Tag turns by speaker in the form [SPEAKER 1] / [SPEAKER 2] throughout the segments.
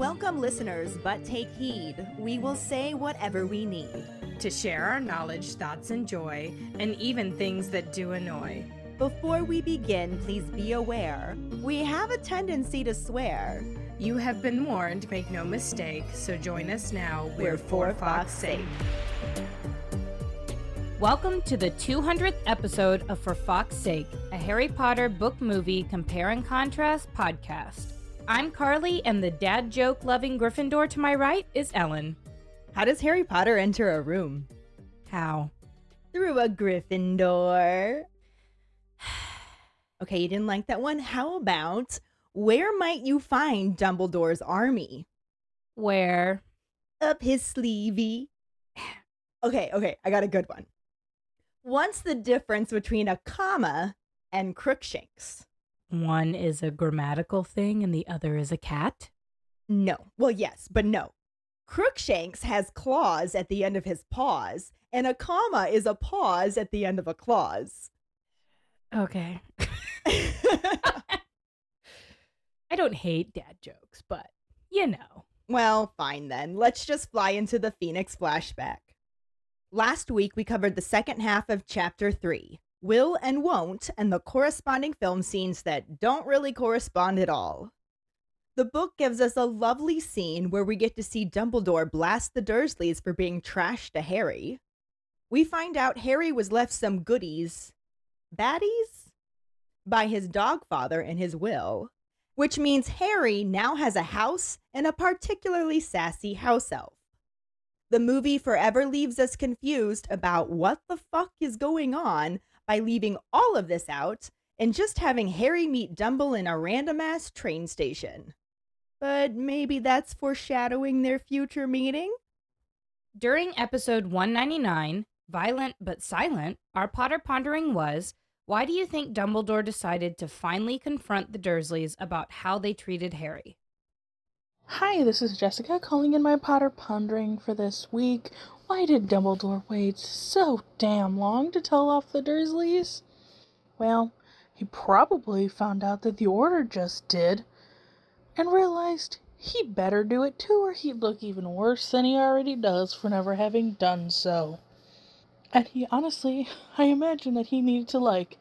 [SPEAKER 1] Welcome, listeners, but take heed. We will say whatever we need.
[SPEAKER 2] to share our knowledge, thoughts, and joy, and even things that do annoy.
[SPEAKER 1] Before we begin, please be aware we have a tendency to swear.
[SPEAKER 2] You have been warned, make no mistake, so join us now.
[SPEAKER 1] We're for Fawkes' sake.
[SPEAKER 3] Welcome to the 200th episode of For Fawkes' Sake, a Harry Potter book movie compare and contrast podcast. I'm Karlee, and the dad joke loving Gryffindor to my right is Ellen.
[SPEAKER 1] How does Harry Potter enter a room?
[SPEAKER 3] How?
[SPEAKER 1] Through a Gryffindor. okay, you didn't like that one? How about where might you find Dumbledore's army?
[SPEAKER 3] Where?
[SPEAKER 1] Up his sleevey. Okay, okay, I got a good one. What's the difference between a comma and Crookshanks?
[SPEAKER 3] One is a grammatical thing and the other is a cat?
[SPEAKER 1] No. Well, yes, but no. Crookshanks has claws at the end of his paws, and a comma is a pause at the end of a clause.
[SPEAKER 3] Okay. I don't hate dad jokes, but you know.
[SPEAKER 1] well, fine then. Let's just fly into the Phoenix flashback. Last week, we covered the second half of Chapter 3 Will and Won't, and the corresponding film scenes that don't really correspond at all. The book gives us a lovely scene where we get to see Dumbledore blast the Dursleys for being trash to Harry. We find out Harry was left some goodies, baddies, by his dog father in his will, which means Harry now has a house and a particularly sassy house elf. The movie forever leaves us confused about what the fuck is going on by leaving all of this out and just having Harry meet Dumble in a random ass train station. But maybe that's foreshadowing their future meeting?
[SPEAKER 3] During episode 199, Violent but Silent, our Potter pondering was why do you think Dumbledore decided to finally confront the Dursleys about how they treated Harry?
[SPEAKER 4] Hi, this is Jessica calling in my Potter pondering for this week. Why did Dumbledore wait so damn long to tell off the Dursleys? Well, he probably found out that the Order just did and realized he better do it too or he'd look even worse than he already does for never having done so. And he honestly, I imagine that he needed to like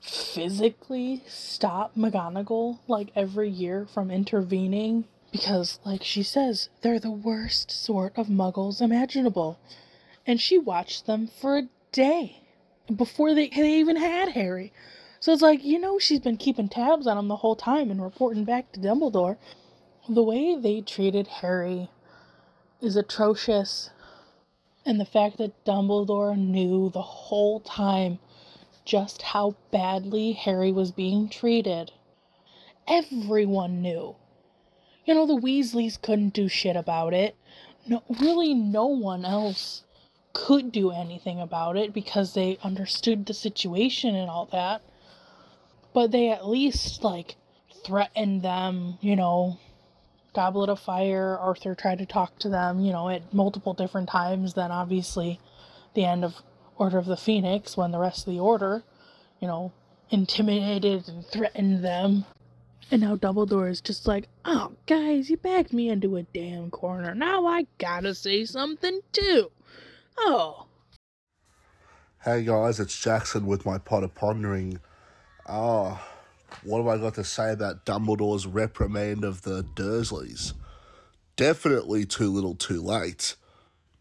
[SPEAKER 4] physically stop McGonagall like every year from intervening because, like she says, they're the worst sort of muggles imaginable. And she watched them for a day before they, they even had Harry. So it's like, you know, she's been keeping tabs on him the whole time and reporting back to Dumbledore. The way they treated Harry is atrocious. And the fact that Dumbledore knew the whole time just how badly Harry was being treated. Everyone knew. You know, the Weasleys couldn't do shit about it. No, really, no one else could do anything about it because they understood the situation and all that. But they at least, like, threatened them, you know. Goblet of Fire, Arthur tried to talk to them, you know, at multiple different times. Then, obviously, the end of Order of the Phoenix, when the rest of the Order, you know, intimidated and threatened them. And now Dumbledore is just like, oh, guys, you backed me into a damn corner. Now I gotta say something too. Oh.
[SPEAKER 5] Hey guys, it's Jackson with my Potter pondering. Ah, what have I got to say about Dumbledore's reprimand of the Dursleys? Definitely too little too late.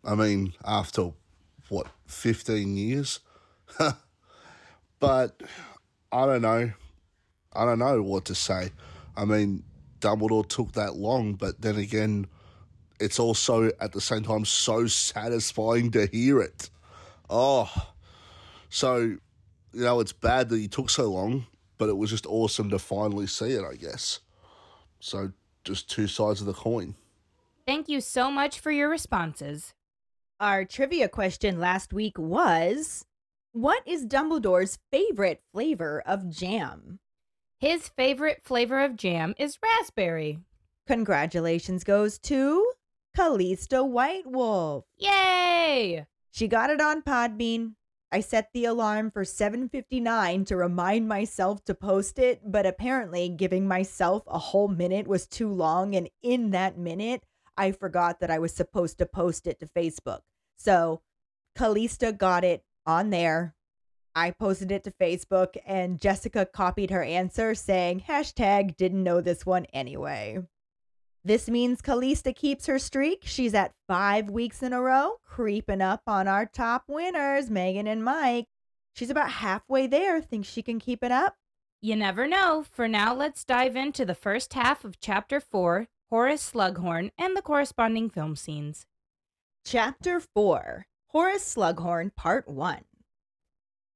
[SPEAKER 5] I mean, after what, 15 years? but I don't know. I don't know what to say. I mean, Dumbledore took that long, but then again, it's also at the same time so satisfying to hear it. Oh, so you know, it's bad that he took so long, but it was just awesome to finally see it, I guess. So, just two sides of the coin.
[SPEAKER 3] Thank you so much for your responses.
[SPEAKER 1] Our trivia question last week was What is Dumbledore's favorite flavor of jam?
[SPEAKER 3] His favorite flavor of jam is raspberry.
[SPEAKER 1] Congratulations goes to Callista White Wolf.
[SPEAKER 3] Yay!
[SPEAKER 1] She got it on Podbean. I set the alarm for 7:59 to remind myself to post it, but apparently giving myself a whole minute was too long and in that minute I forgot that I was supposed to post it to Facebook. So, Kalista got it on there. I posted it to Facebook and Jessica copied her answer saying hashtag didn't know this one anyway. This means Kalista keeps her streak. She's at five weeks in a row, creeping up on our top winners, Megan and Mike. She's about halfway there. Think she can keep it up?
[SPEAKER 3] You never know. For now, let's dive into the first half of Chapter 4 Horace Slughorn and the corresponding film scenes.
[SPEAKER 1] Chapter 4 Horace Slughorn, Part 1.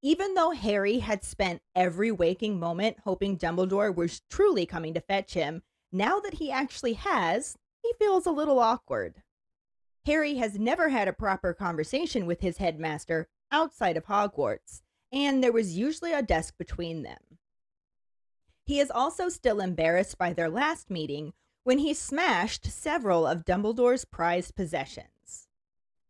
[SPEAKER 1] Even though Harry had spent every waking moment hoping Dumbledore was truly coming to fetch him, now that he actually has, he feels a little awkward. Harry has never had a proper conversation with his headmaster outside of Hogwarts, and there was usually a desk between them. He is also still embarrassed by their last meeting when he smashed several of Dumbledore's prized possessions.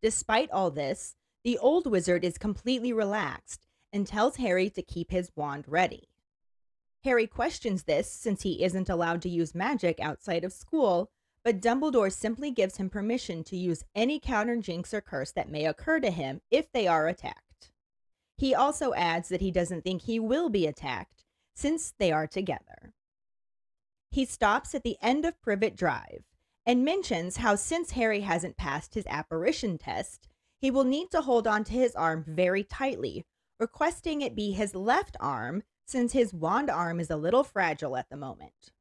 [SPEAKER 1] Despite all this, the old wizard is completely relaxed and tells Harry to keep his wand ready. Harry questions this since he isn't allowed to use magic outside of school, but Dumbledore simply gives him permission to use any counter jinx or curse that may occur to him if they are attacked. He also adds that he doesn't think he will be attacked since they are together. He stops at the end of Privet Drive and mentions how since Harry hasn't passed his apparition test, he will need to hold on to his arm very tightly, requesting it be his left arm since his wand arm is a little fragile at the moment.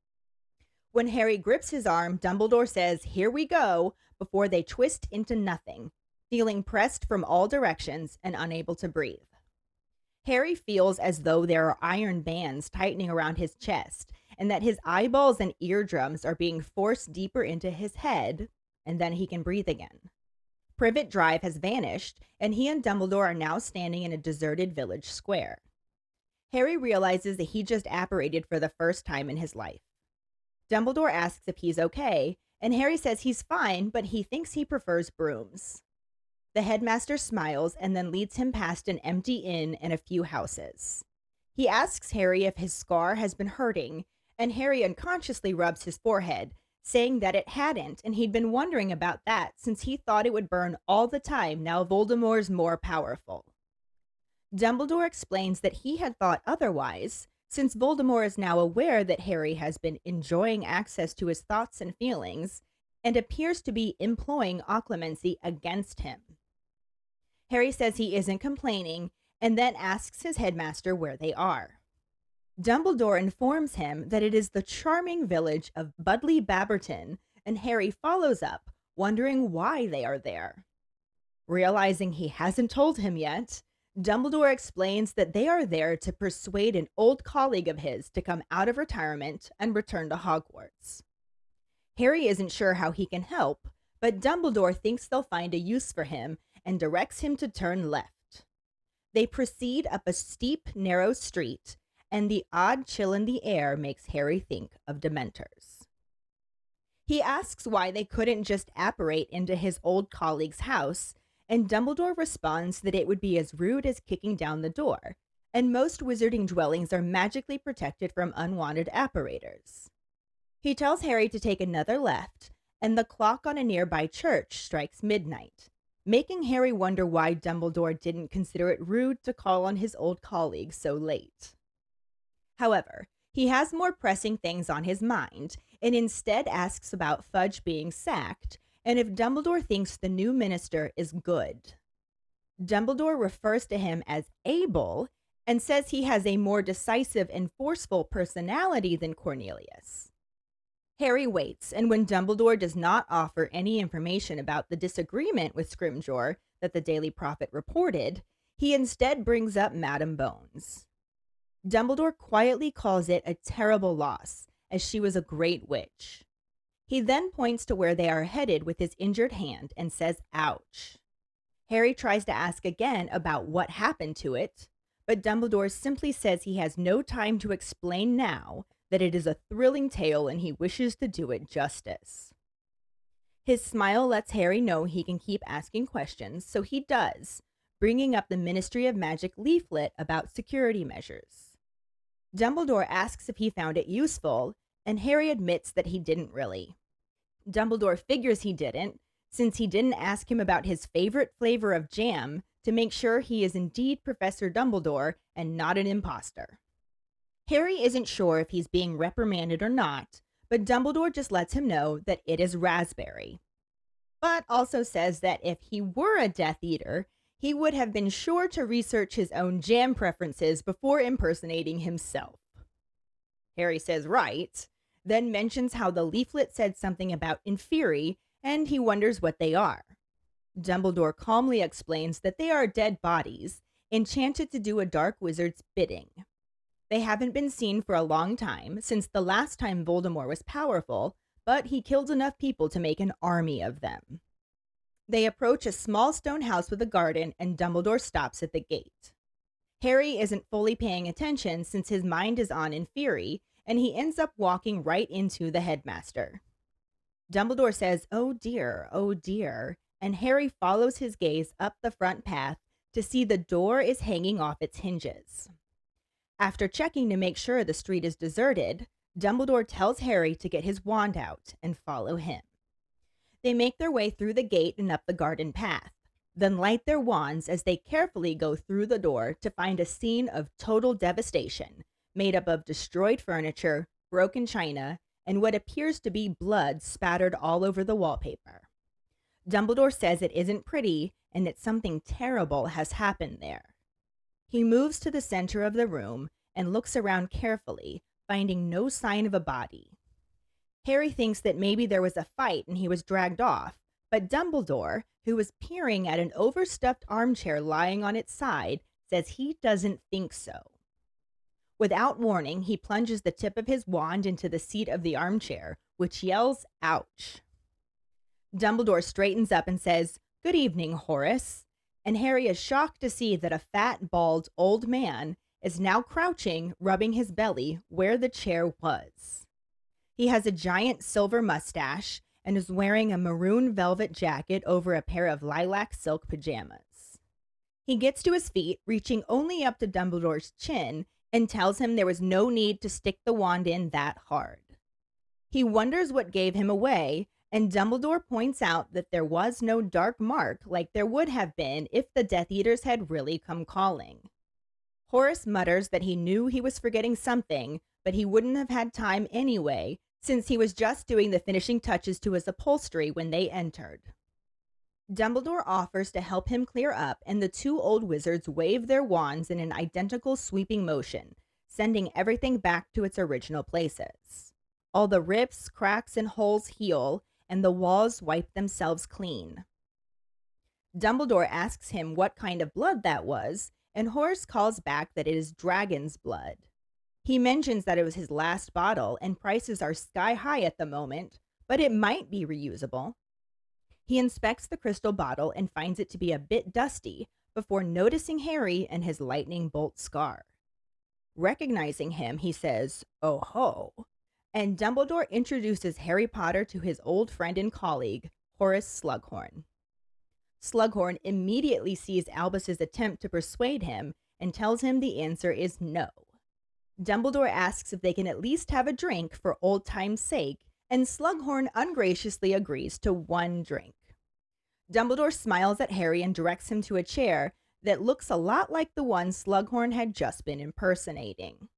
[SPEAKER 1] When Harry grips his arm, Dumbledore says, Here we go, before they twist into nothing, feeling pressed from all directions and unable to breathe. Harry feels as though there are iron bands tightening around his chest and that his eyeballs and eardrums are being forced deeper into his head, and then he can breathe again. Privet Drive has vanished, and he and Dumbledore are now standing in a deserted village square. Harry realizes that he just apparated for the first time in his life. Dumbledore asks if he's okay, and Harry says he's fine, but he thinks he prefers brooms. The headmaster smiles and then leads him past an empty inn and a few houses. He asks Harry if his scar has been hurting, and Harry unconsciously rubs his forehead, saying that it hadn't, and he'd been wondering about that since he thought it would burn all the time now Voldemort's more powerful. Dumbledore explains that he had thought otherwise, since Voldemort is now aware that Harry has been enjoying access to his thoughts and feelings and appears to be employing occlumency against him. Harry says he isn't complaining and then asks his headmaster where they are. Dumbledore informs him that it is the charming village of Budleigh Babberton, and Harry follows up, wondering why they are there. Realizing he hasn't told him yet, Dumbledore explains that they are there to persuade an old colleague of his to come out of retirement and return to Hogwarts. Harry isn't sure how he can help, but Dumbledore thinks they'll find a use for him and directs him to turn left. They proceed up a steep, narrow street, and the odd chill in the air makes Harry think of Dementors. He asks why they couldn't just apparate into his old colleague's house and Dumbledore responds that it would be as rude as kicking down the door, and most wizarding dwellings are magically protected from unwanted apparators. He tells Harry to take another left, and the clock on a nearby church strikes midnight, making Harry wonder why Dumbledore didn't consider it rude to call on his old colleague so late. However, he has more pressing things on his mind and instead asks about Fudge being sacked and if Dumbledore thinks the new minister is good. Dumbledore refers to him as able and says he has a more decisive and forceful personality than Cornelius. Harry waits, and when Dumbledore does not offer any information about the disagreement with Scrimgeour that the Daily Prophet reported, he instead brings up Madam Bones. Dumbledore quietly calls it a terrible loss, as she was a great witch. He then points to where they are headed with his injured hand and says, Ouch. Harry tries to ask again about what happened to it, but Dumbledore simply says he has no time to explain now that it is a thrilling tale and he wishes to do it justice. His smile lets Harry know he can keep asking questions, so he does, bringing up the Ministry of Magic leaflet about security measures. Dumbledore asks if he found it useful, and Harry admits that he didn't really. Dumbledore figures he didn't, since he didn't ask him about his favorite flavor of jam to make sure he is indeed Professor Dumbledore and not an impostor. Harry isn't sure if he's being reprimanded or not, but Dumbledore just lets him know that it is raspberry. But also says that if he were a Death Eater, he would have been sure to research his own jam preferences before impersonating himself. Harry says right, then mentions how the leaflet said something about Inferi, and he wonders what they are. Dumbledore calmly explains that they are dead bodies, enchanted to do a dark wizard's bidding. They haven't been seen for a long time, since the last time Voldemort was powerful, but he killed enough people to make an army of them. They approach a small stone house with a garden, and Dumbledore stops at the gate. Harry isn't fully paying attention since his mind is on Inferi, and he ends up walking right into the headmaster. Dumbledore says, Oh dear, oh dear, and Harry follows his gaze up the front path to see the door is hanging off its hinges. After checking to make sure the street is deserted, Dumbledore tells Harry to get his wand out and follow him. They make their way through the gate and up the garden path, then light their wands as they carefully go through the door to find a scene of total devastation made up of destroyed furniture, broken china, and what appears to be blood spattered all over the wallpaper. Dumbledore says it isn't pretty and that something terrible has happened there. He moves to the center of the room and looks around carefully, finding no sign of a body. Harry thinks that maybe there was a fight and he was dragged off, but Dumbledore, who was peering at an overstuffed armchair lying on its side, says he doesn't think so. Without warning, he plunges the tip of his wand into the seat of the armchair, which yells, Ouch. Dumbledore straightens up and says, Good evening, Horace and Harry is shocked to see that a fat, bald old man is now crouching, rubbing his belly where the chair was. He has a giant silver mustache and is wearing a maroon velvet jacket over a pair of lilac silk pajamas. He gets to his feet, reaching only up to Dumbledore's chin, and tells him there was no need to stick the wand in that hard. He wonders what gave him away and Dumbledore points out that there was no dark mark like there would have been if the Death Eaters had really come calling. Horace mutters that he knew he was forgetting something, but he wouldn't have had time anyway, since he was just doing the finishing touches to his upholstery when they entered. Dumbledore offers to help him clear up, and the two old wizards wave their wands in an identical sweeping motion, sending everything back to its original places. All the rips, cracks, and holes heal, and the walls wipe themselves clean. Dumbledore asks him what kind of blood that was, and Horace calls back that it is dragon's blood. He mentions that it was his last bottle and prices are sky high at the moment, but it might be reusable. He inspects the crystal bottle and finds it to be a bit dusty before noticing Harry and his lightning bolt scar. Recognizing him, he says, Oh ho, and Dumbledore introduces Harry Potter to his old friend and colleague, Horace Slughorn. Slughorn immediately sees Albus's attempt to persuade him and tells him the answer is no. Dumbledore asks if they can at least have a drink for old time's sake, and Slughorn ungraciously agrees to one drink. Dumbledore smiles at Harry and directs him to a chair that looks a lot like the one Slughorn had just been impersonating.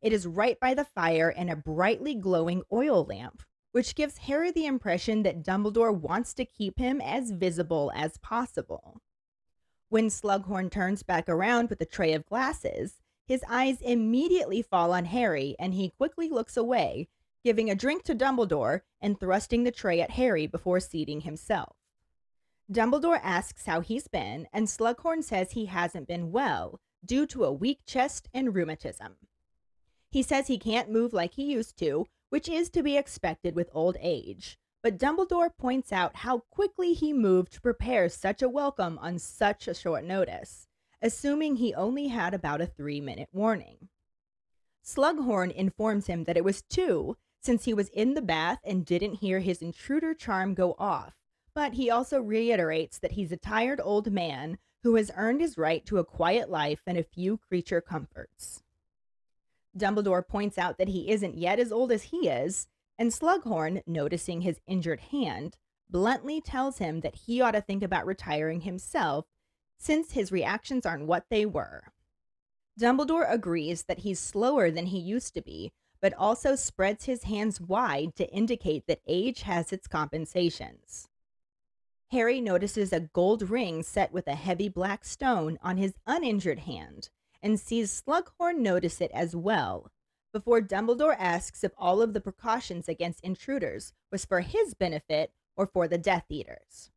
[SPEAKER 1] It is right by the fire and a brightly glowing oil lamp, which gives Harry the impression that Dumbledore wants to keep him as visible as possible. When Slughorn turns back around with a tray of glasses, his eyes immediately fall on Harry and he quickly looks away, giving a drink to Dumbledore and thrusting the tray at Harry before seating himself. Dumbledore asks how he's been, and Slughorn says he hasn't been well due to a weak chest and rheumatism. He says he can't move like he used to, which is to be expected with old age. But Dumbledore points out how quickly he moved to prepare such a welcome on such a short notice, assuming he only had about a three minute warning. Slughorn informs him that it was two, since he was in the bath and didn't hear his intruder charm go off, but he also reiterates that he's a tired old man who has earned his right to a quiet life and a few creature comforts. Dumbledore points out that he isn't yet as old as he is, and Slughorn, noticing his injured hand, bluntly tells him that he ought to think about retiring himself since his reactions aren't what they were. Dumbledore agrees that he's slower than he used to be, but also spreads his hands wide to indicate that age has its compensations. Harry notices a gold ring set with a heavy black stone on his uninjured hand and sees Slughorn notice it as well, before Dumbledore asks if all of the precautions against intruders was for his benefit or for the Death Eaters.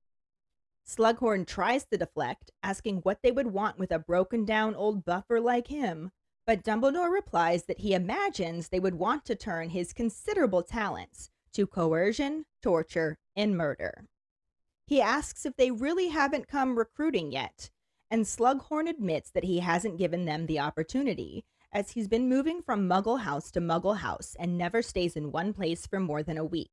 [SPEAKER 1] Slughorn tries to deflect, asking what they would want with a broken down old buffer like him, but Dumbledore replies that he imagines they would want to turn his considerable talents to coercion, torture, and murder. He asks if they really haven't come recruiting yet, and Slughorn admits that he hasn't given them the opportunity, as he's been moving from Muggle house to Muggle house and never stays in one place for more than a week.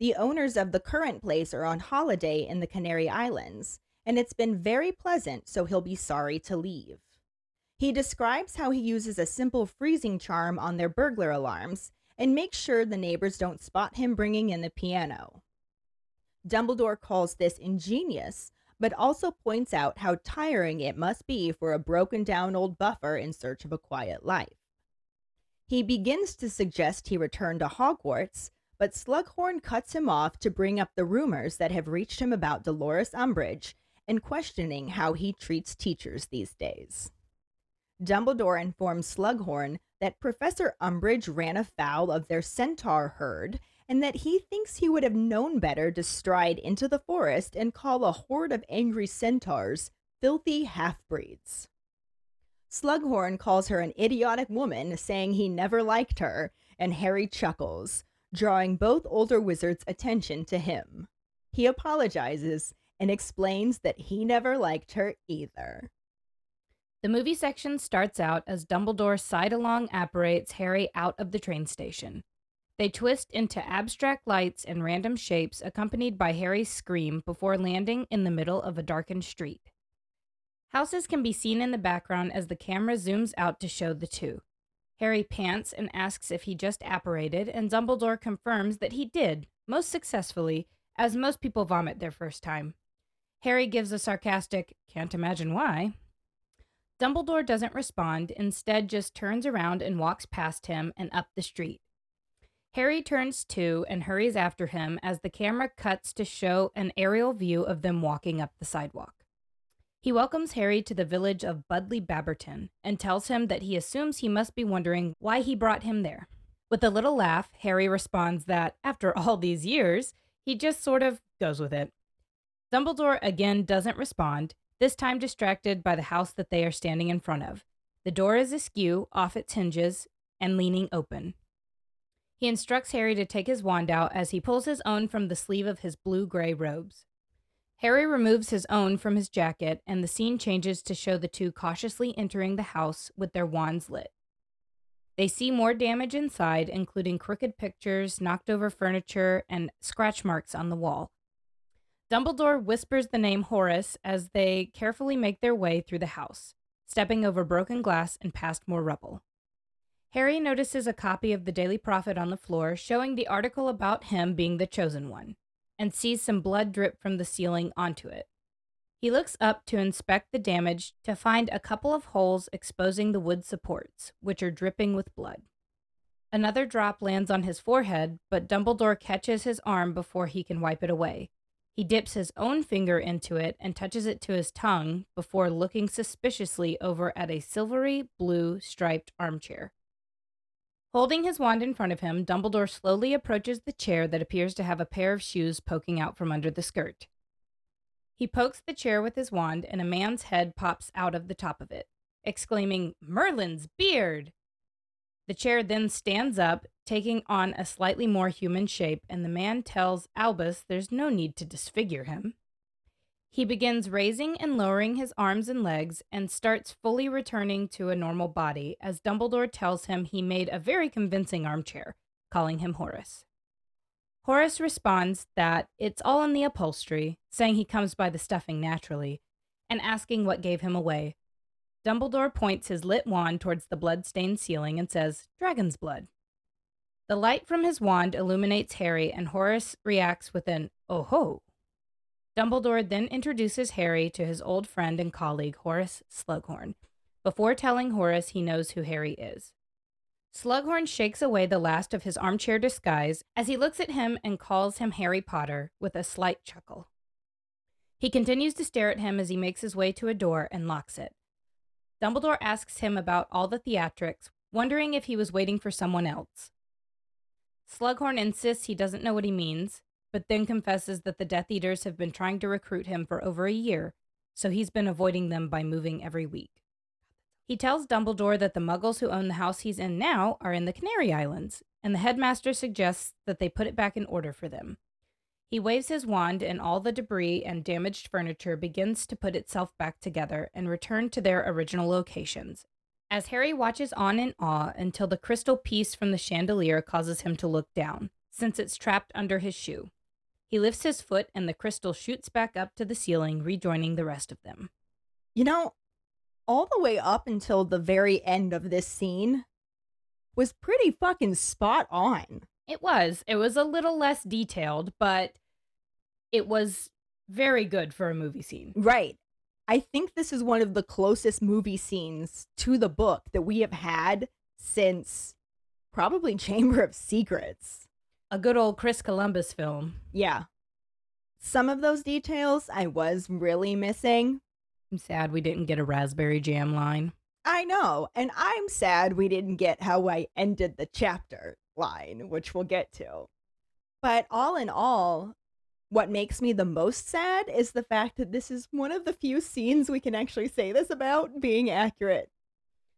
[SPEAKER 1] The owners of the current place are on holiday in the Canary Islands, and it's been very pleasant, so he'll be sorry to leave. He describes how he uses a simple freezing charm on their burglar alarms and makes sure the neighbors don't spot him bringing in the piano. Dumbledore calls this ingenious, but also points out how tiring it must be for a broken down old buffer in search of a quiet life. He begins to suggest he return to Hogwarts, but Slughorn cuts him off to bring up the rumors that have reached him about Dolores Umbridge and questioning how he treats teachers these days. Dumbledore informs Slughorn that Professor Umbridge ran afoul of their centaur herd and that he thinks he would have known better to stride into the forest and call a horde of angry centaurs filthy half breeds. Slughorn calls her an idiotic woman, saying he never liked her, and Harry chuckles, drawing both older wizards' attention to him. He apologizes and explains that he never liked her either.
[SPEAKER 3] The movie section starts out as Dumbledore side along apparates Harry out of the train station. They twist into abstract lights and random shapes, accompanied by Harry's scream before landing in the middle of a darkened street. Houses can be seen in the background as the camera zooms out to show the two. Harry pants and asks if he just apparated, and Dumbledore confirms that he did, most successfully, as most people vomit their first time. Harry gives a sarcastic, can't imagine why, Dumbledore doesn't respond, instead, just turns around and walks past him and up the street. Harry turns too and hurries after him as the camera cuts to show an aerial view of them walking up the sidewalk. He welcomes Harry to the village of Budleigh Babberton and tells him that he assumes he must be wondering why he brought him there. With a little laugh, Harry responds that, after all these years, he just sort of goes with it. Dumbledore again doesn't respond, this time distracted by the house that they are standing in front of. The door is askew, off its hinges, and leaning open. He instructs Harry to take his wand out as he pulls his own from the sleeve of his blue gray robes. Harry removes his own from his jacket, and the scene changes to show the two cautiously entering the house with their wands lit. They see more damage inside, including crooked pictures, knocked over furniture, and scratch marks on the wall. Dumbledore whispers the name Horace as they carefully make their way through the house, stepping over broken glass and past more rubble. Harry notices a copy of the Daily Prophet on the floor, showing the article about him being the chosen one, and sees some blood drip from the ceiling onto it. He looks up to inspect the damage to find a couple of holes exposing the wood supports, which are dripping with blood. Another drop lands on his forehead, but Dumbledore catches his arm before he can wipe it away, he dips his own finger into it and touches it to his tongue before looking suspiciously over at a silvery blue striped armchair. Holding his wand in front of him, Dumbledore slowly approaches the chair that appears to have a pair of shoes poking out from under the skirt. He pokes the chair with his wand, and a man's head pops out of the top of it, exclaiming, Merlin's beard! The chair then stands up, taking on a slightly more human shape, and the man tells Albus there's no need to disfigure him. He begins raising and lowering his arms and legs and starts fully returning to a normal body as Dumbledore tells him he made a very convincing armchair, calling him Horace. Horace responds that it's all in the upholstery, saying he comes by the stuffing naturally, and asking what gave him away. Dumbledore points his lit wand towards the blood-stained ceiling and says, Dragon's blood. The light from his wand illuminates Harry, and Horace reacts with an oh ho. Dumbledore then introduces Harry to his old friend and colleague, Horace Slughorn, before telling Horace he knows who Harry is. Slughorn shakes away the last of his armchair disguise as he looks at him and calls him Harry Potter with a slight chuckle. He continues to stare at him as he makes his way to a door and locks it. Dumbledore asks him about all the theatrics, wondering if he was waiting for someone else. Slughorn insists he doesn't know what he means, but then confesses that the Death Eaters have been trying to recruit him for over a year, so he's been avoiding them by moving every week. He tells Dumbledore that the muggles who own the house he's in now are in the Canary Islands, and the headmaster suggests that they put it back in order for them. He waves his wand, and all the debris and damaged furniture begins to put itself back together and return to their original locations. As Harry watches on in awe until the crystal piece from the chandelier causes him to look down, since it's trapped under his shoe. He lifts his foot, and the crystal shoots back up to the ceiling, rejoining the rest of them.
[SPEAKER 1] You know, all the way up until the very end of this scene was pretty fucking spot on.
[SPEAKER 3] It was. It was a little less detailed, but it was very good for a movie scene.
[SPEAKER 1] Right. I think this is one of the closest movie scenes to the book that we have had since probably Chamber of Secrets.
[SPEAKER 3] A good old Chris Columbus film.
[SPEAKER 1] Yeah. Some of those details I was really missing.
[SPEAKER 3] I'm sad we didn't get a raspberry jam line.
[SPEAKER 1] I know. And I'm sad we didn't get how I ended the chapter line, which we'll get to. But all in all, what makes me the most sad is the fact that this is one of the few scenes we can actually say this about being accurate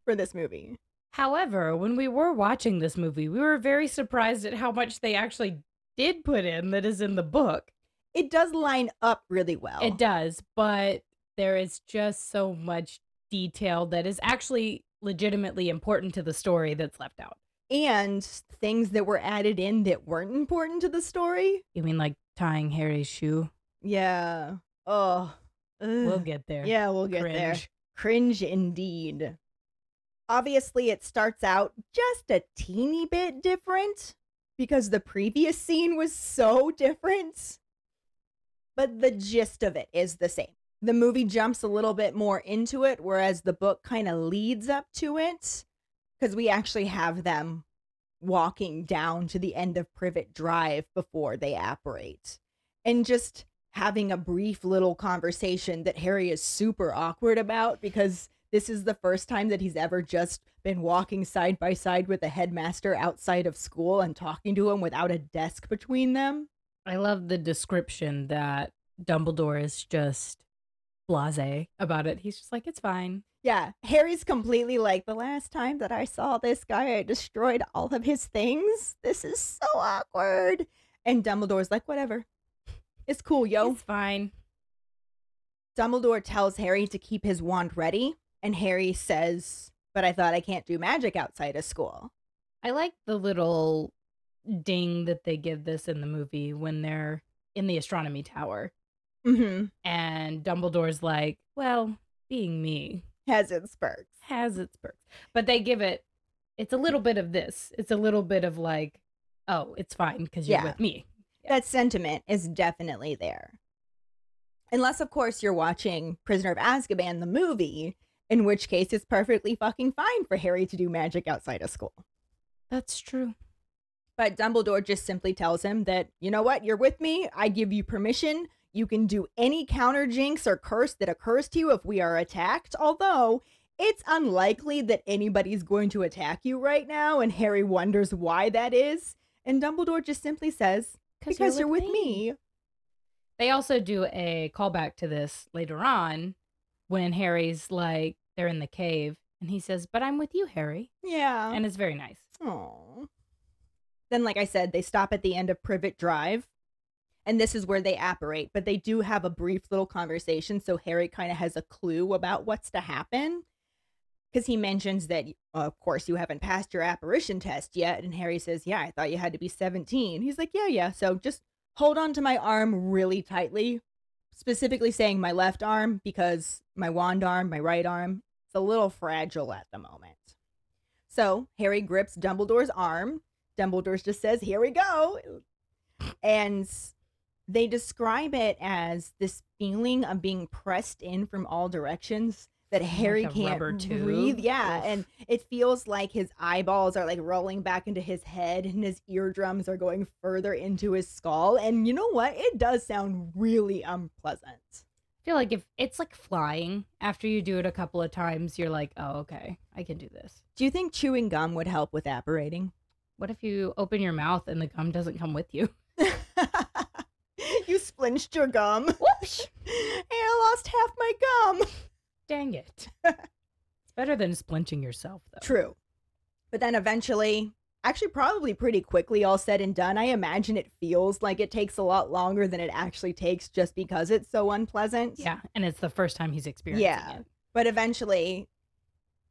[SPEAKER 1] for this movie.
[SPEAKER 3] However, when we were watching this movie, we were very surprised at how much they actually did put in that is in the book.
[SPEAKER 1] It does line up really well.
[SPEAKER 3] It does, but there is just so much detail that is actually legitimately important to the story that's left out.
[SPEAKER 1] And things that were added in that weren't important to the story.
[SPEAKER 3] You mean like tying Harry's shoe?
[SPEAKER 1] Yeah. Oh.
[SPEAKER 3] We'll get there.
[SPEAKER 1] Yeah, we'll get there.
[SPEAKER 3] Cringe.
[SPEAKER 1] Cringe indeed. Obviously, it starts out just a teeny bit different because the previous scene was so different. But the gist of it is the same. The movie jumps a little bit more into it, whereas the book kind of leads up to it because we actually have them walking down to the end of Privet Drive before they apparate. And just having a brief little conversation that Harry is super awkward about because this is the first time that he's ever just been walking side by side with a headmaster outside of school and talking to him without a desk between them.
[SPEAKER 3] I love the description that Dumbledore is just blase about it. He's just like, it's fine.
[SPEAKER 1] Yeah, Harry's completely like the last time that I saw this guy, I destroyed all of his things. This is so awkward. And Dumbledore's like, whatever. It's cool, yo.
[SPEAKER 3] It's fine.
[SPEAKER 1] Dumbledore tells Harry to keep his wand ready, and Harry says, But I thought I can't do magic outside of school.
[SPEAKER 3] I like the little ding that they give this in the movie when they're in the astronomy tower.
[SPEAKER 1] Mm-hmm.
[SPEAKER 3] And Dumbledore's like, well, being me
[SPEAKER 1] Has its perks.
[SPEAKER 3] has its perks. But they give it, it's a little bit of this. It's a little bit of like, oh, it's fine because you're
[SPEAKER 1] Yeah.
[SPEAKER 3] with me.
[SPEAKER 1] That sentiment is definitely there. Unless, of course, you're watching Prisoner of Azkaban, the movie, in which case it's perfectly fucking fine for Harry to do magic outside of school.
[SPEAKER 3] That's true.
[SPEAKER 1] But Dumbledore just simply tells him that, you know what, you're with me. I give you permission. You can do any counter jinx or curse that occurs to you if we are attacked. Although it's unlikely that anybody's going to attack you right now. And Harry wonders why that is. And Dumbledore just simply says, because you're, with me.
[SPEAKER 3] They also do a callback to this later on when Harry's like, they're in the cave. And he says, but I'm with you, Harry.
[SPEAKER 1] Yeah.
[SPEAKER 3] And it's very nice.
[SPEAKER 1] Aww. Then, like I said, they stop at the end of Privet Drive. And this is where they apparate, but they do have a brief little conversation. So Harry kind of has a clue about what's to happen. Because he mentions that, of course, you haven't passed your apparition test yet. And Harry says, Yeah, I thought you had to be 17. He's like, Yeah, yeah. So just hold on to my arm really tightly specifically saying my left arm because my wand arm, my right arm, it's a little fragile at the moment. So Harry grips Dumbledore's arm. Dumbledore just says, Here we go. And they describe it as this feeling of being pressed in from all directions that Harry
[SPEAKER 3] a
[SPEAKER 1] can't breathe. Yeah,
[SPEAKER 3] Oof.
[SPEAKER 1] and it feels like his eyeballs are like rolling back into his head and his eardrums are going further into his skull. And you know what? It does sound really unpleasant.
[SPEAKER 3] I feel like if it's like flying, after you do it a couple of times, you're like, oh, okay, I can do this.
[SPEAKER 1] Do you think chewing gum would help with apparating?
[SPEAKER 3] What if you open your mouth and the gum doesn't come with you?
[SPEAKER 1] you splinched your gum.
[SPEAKER 3] Whoops!
[SPEAKER 1] and I lost half my gum.
[SPEAKER 3] Dang it. it's better than splinching yourself, though.
[SPEAKER 1] True. But then eventually, actually, probably pretty quickly, all said and done, I imagine it feels like it takes a lot longer than it actually takes just because it's so unpleasant.
[SPEAKER 3] Yeah, and it's the first time he's experiencing
[SPEAKER 1] Yeah.
[SPEAKER 3] it.
[SPEAKER 1] But eventually,